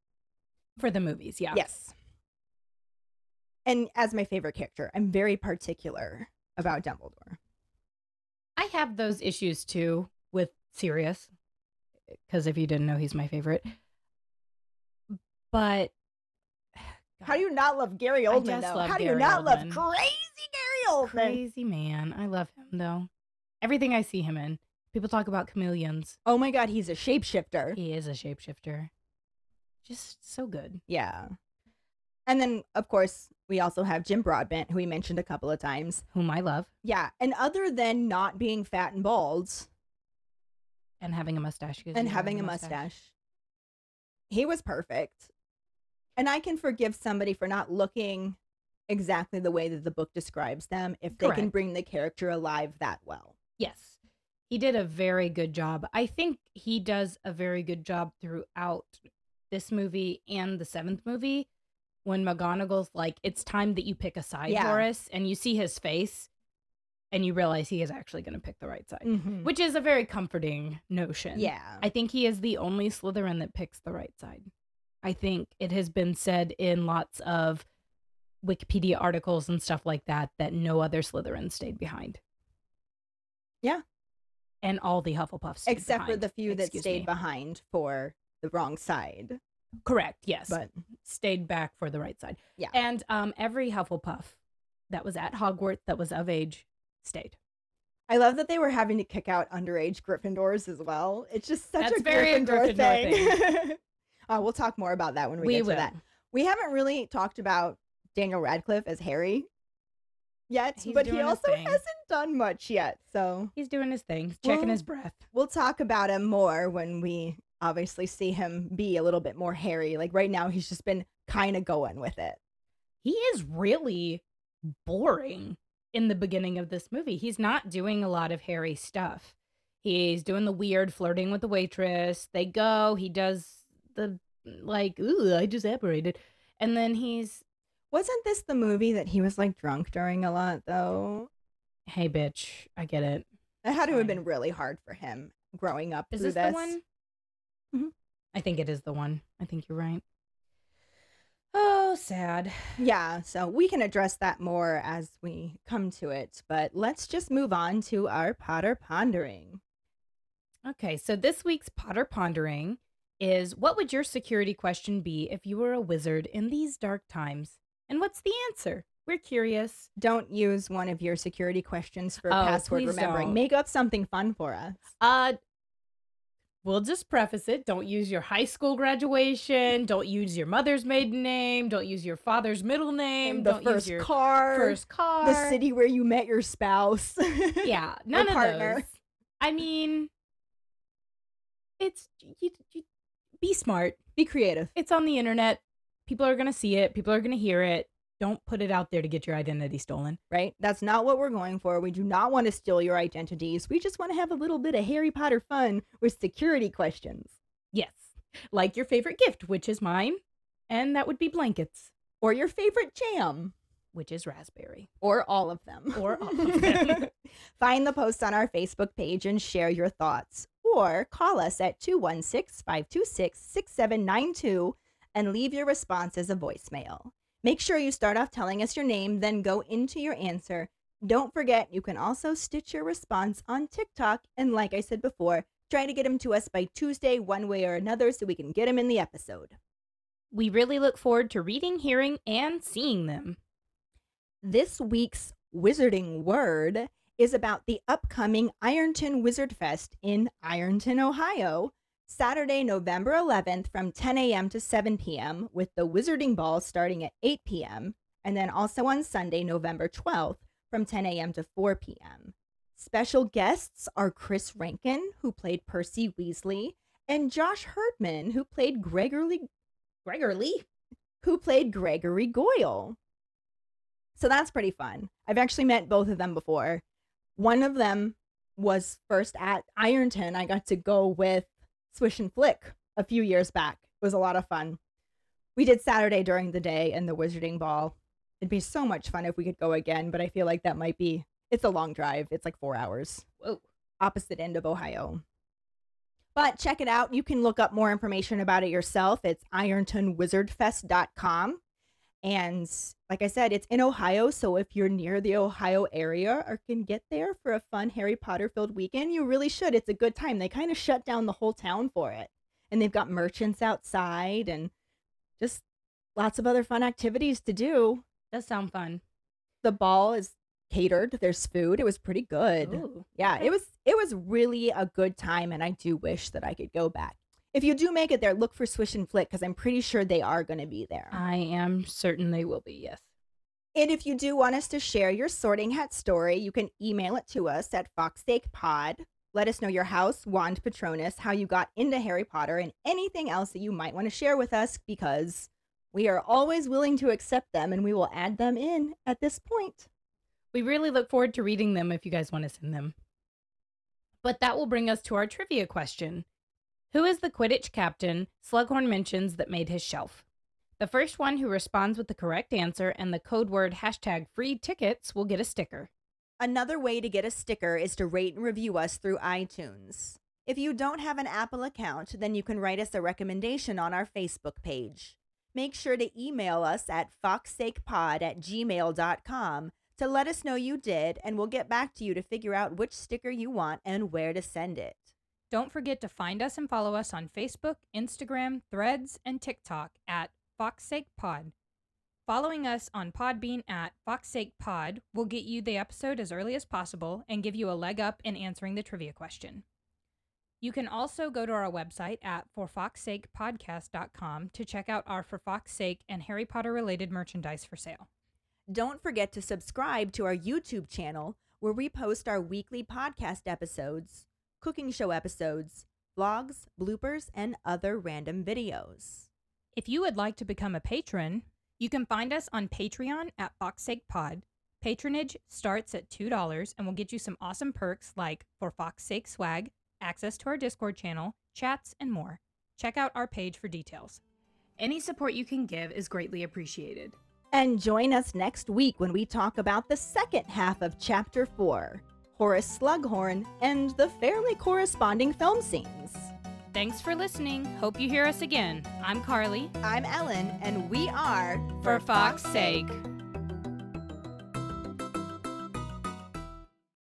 [SPEAKER 3] For the movies, yeah.
[SPEAKER 1] Yes. And as my favorite character, I'm very particular about Dumbledore.
[SPEAKER 3] I have those issues too with Sirius. Because if you didn't know, he's my favorite. But
[SPEAKER 1] How do you not love Gary Oldman? though?
[SPEAKER 3] love
[SPEAKER 1] How do you
[SPEAKER 3] Gary
[SPEAKER 1] not love crazy Gary Oldman?
[SPEAKER 3] crazy man. I love him though. Everything I see him in. People talk about chameleons.
[SPEAKER 1] Oh my god, he's a shapeshifter.
[SPEAKER 3] He is a shapeshifter. just so good.
[SPEAKER 1] Yeah. And then, of course, we also have Jim Broadbent, who we mentioned a couple of times.
[SPEAKER 3] Whom I love
[SPEAKER 1] Yeah. And other than not being fat and bald
[SPEAKER 3] and having a mustache.
[SPEAKER 1] and having a mustache, he was perfect. And I can forgive somebody for not looking exactly the way that the book describes them if they can
[SPEAKER 3] Correct.
[SPEAKER 1] bring the character alive that well.
[SPEAKER 3] Yes. He did a very good job. I think he does a very good job throughout this movie and the seventh movie when McGonagall's like, it's time that you pick a side
[SPEAKER 1] Yeah.
[SPEAKER 3] for us. And you see his face and you realize he is actually going to pick the right side,
[SPEAKER 1] Mhm.
[SPEAKER 3] which is a very comforting notion.
[SPEAKER 1] Yeah.
[SPEAKER 3] I think he is the only Slytherin that picks the right side. I think it has been said in lots of Wikipedia articles and stuff like that that no other Slytherin stayed behind.
[SPEAKER 1] Yeah.
[SPEAKER 3] And all the Hufflepuffs
[SPEAKER 1] Except for the few that stayed
[SPEAKER 3] me.
[SPEAKER 1] behind for the wrong side.
[SPEAKER 3] Correct. Yes.
[SPEAKER 1] But
[SPEAKER 3] stayed back for the right side.
[SPEAKER 1] Yeah.
[SPEAKER 3] And um, every Hufflepuff that was at Hogwarts that was of age stayed.
[SPEAKER 1] I love that they were having to kick out underage Gryffindors as well. It's just such
[SPEAKER 3] That's
[SPEAKER 1] a
[SPEAKER 3] very a
[SPEAKER 1] Gryffindor,
[SPEAKER 3] Gryffindor
[SPEAKER 1] thing. uh, we'll talk more about that when we,
[SPEAKER 3] We
[SPEAKER 1] get
[SPEAKER 3] will.
[SPEAKER 1] to that. We haven't really talked about Daniel Radcliffe as Harry yet,
[SPEAKER 3] He's
[SPEAKER 1] but he also hasn't done much yet. So
[SPEAKER 3] He's doing his thing, checking
[SPEAKER 1] Well,
[SPEAKER 3] his breath.
[SPEAKER 1] we'll talk about him more when we obviously see him be a little bit more Harry. Like right now, he's just been kind of going with it.
[SPEAKER 3] He is really boring in the beginning of this movie. He's not doing a lot of Harry stuff. He's doing the weird flirting with the waitress. They go, he does the like, ooh, I just apparated. And then he's,
[SPEAKER 1] Wasn't this the movie that he was like drunk during a lot though?
[SPEAKER 3] hey, bitch, I get it.
[SPEAKER 1] That had to have been really hard for him growing up.
[SPEAKER 3] Is
[SPEAKER 1] through
[SPEAKER 3] this, the one?
[SPEAKER 1] Mhm.
[SPEAKER 3] I think it is the one. I think you're right. Oh, sad.
[SPEAKER 1] Yeah, so we can address that more as we come to it, but let's just move on to our Potter pondering.
[SPEAKER 3] Okay, so this week's Potter Pondering is what would your security question be if you were a wizard in these dark times? And what's the answer? We're curious.
[SPEAKER 1] Don't use one of your security questions for
[SPEAKER 3] Oh,
[SPEAKER 1] password remembering.
[SPEAKER 3] don't.
[SPEAKER 1] Make up something fun for us.
[SPEAKER 3] Uh we'll just preface it. Don't use your high school graduation, don't use your mother's maiden name, don't use your father's middle name,
[SPEAKER 1] the
[SPEAKER 3] don't
[SPEAKER 1] first
[SPEAKER 3] use your
[SPEAKER 1] car,
[SPEAKER 3] first car.
[SPEAKER 1] the city where you met your spouse.
[SPEAKER 3] Yeah, none of
[SPEAKER 1] partner.
[SPEAKER 3] those. I mean, it's you, you be smart.
[SPEAKER 1] Be creative.
[SPEAKER 3] It's on the internet. People are gonna see it. People are gonna hear it. Don't put it out there to get your identity stolen.
[SPEAKER 1] right? That's not what we're going for. We do not want to steal your identities. We just want to have a little bit of Harry Potter fun with security questions
[SPEAKER 3] Yes, like your favorite gift, which is mine, and that would be blankets,
[SPEAKER 1] or your favorite jam.
[SPEAKER 3] which is raspberry.
[SPEAKER 1] or all of them.
[SPEAKER 3] Or all of them.
[SPEAKER 1] Find the post on our Facebook page and share your thoughts. Or call us at 216 526 6792 and leave your response as a voicemail. Make sure you start off telling us your name, then go into your answer. Don't forget, you can also stitch your response on TikTok. And like I said before, try to get them to us by Tuesday, one way or another, so we can get them in the episode.
[SPEAKER 3] We really look forward to reading, hearing, and seeing them.
[SPEAKER 1] This week's wizarding word is about the upcoming Ironton Wizard Fest in Ironton, Ohio, Saturday, November 11th from 10 a.m. to 7 p.m., with the Wizarding Ball starting at 8 p.m., and then also on Sunday, November 12th from 10 a.m. to 4 p.m. Special guests are Chris Rankin, who played Percy Weasley, and Josh Herdman, who played Gregory
[SPEAKER 3] Gregory.
[SPEAKER 1] who played Gregory Goyle. So that's pretty fun. I've actually met both of them before. One of them was first at Ironton. I got to go with Swish and Flick a few years back. It was a lot of fun. We did Saturday during the day and the Wizarding Ball. It'd be so much fun if we could go again, but I feel like that might be, it's a long drive. It's like four hours
[SPEAKER 3] Whoa.
[SPEAKER 1] opposite end of Ohio. But check it out. You can look up more information about it yourself. It's irontonwizardfest.com. And like I said, it's in Ohio. So if you're near the Ohio area or can get there for a fun Harry Potter filled weekend, you really should. It's a good time. They kind of shut down the whole town for it. And they've got merchants outside and just lots of other fun activities to do.
[SPEAKER 3] Does sound fun.
[SPEAKER 1] The ball is catered. There's food. It was pretty good.
[SPEAKER 3] Ooh.
[SPEAKER 1] Yeah,
[SPEAKER 3] Okay.
[SPEAKER 1] it was it was really a good time and I do wish that I could go back. If you do make it there, look for Swish and Flick because I'm pretty sure they are going to be there.
[SPEAKER 3] I am certain they will be, yes.
[SPEAKER 1] And if you do want us to share your sorting hat story, you can email it to us at fawkessakepod. Let us know your house, wand patronus, how you got into Harry Potter, and anything else that you might want to share with us because we are always willing to accept them and we will add them in at this point.
[SPEAKER 3] We really look forward to reading them if you guys want to send them. But that will bring us to our trivia question Who is the Quidditch captain Slughorn mentions that made his shelf? The first one who responds with the correct answer and the code word hashtag free tickets will get a sticker.
[SPEAKER 1] Another way to get a sticker is to rate and review us through iTunes. If you don't have an Apple account, then you can write us a recommendation on our Facebook page. Make sure to email us at fawkessakepod at gmail.com to let us know you did, and we'll get back to you to figure out which sticker you want and where to send it.
[SPEAKER 3] Don't forget to find us and follow us on Facebook, Instagram, Threads, and TikTok at FawkesSakePod. Following us on Podbean at FawkesSakePod will get you the episode as early as possible and give you a leg up in answering the trivia question. You can also go to our website at forfawkessakepodcast.com to check out our For Fawkes' Sake and Harry Potter related merchandise for sale.
[SPEAKER 1] Don't forget to subscribe to our YouTube channel where we post our weekly podcast episodes, cooking show episodes, vlogs, bloopers, and other random videos.
[SPEAKER 3] If you would like to become a patron, you can find us on Patreon at FawkesSake Pod. Patronage starts at $2 and will get you some awesome perks like For Fawkes' Sake swag, access to our Discord channel, chats, and more. Check out our page for details. Any support you can give is greatly appreciated.
[SPEAKER 1] And join us next week when we talk about the second half of Chapter 4 Horace Slughorn and the fairly corresponding film scenes.
[SPEAKER 3] Thanks for listening. Hope you hear us again. I'm Karlee.
[SPEAKER 1] I'm Ellen, and we are
[SPEAKER 3] For Fawkes' Sake.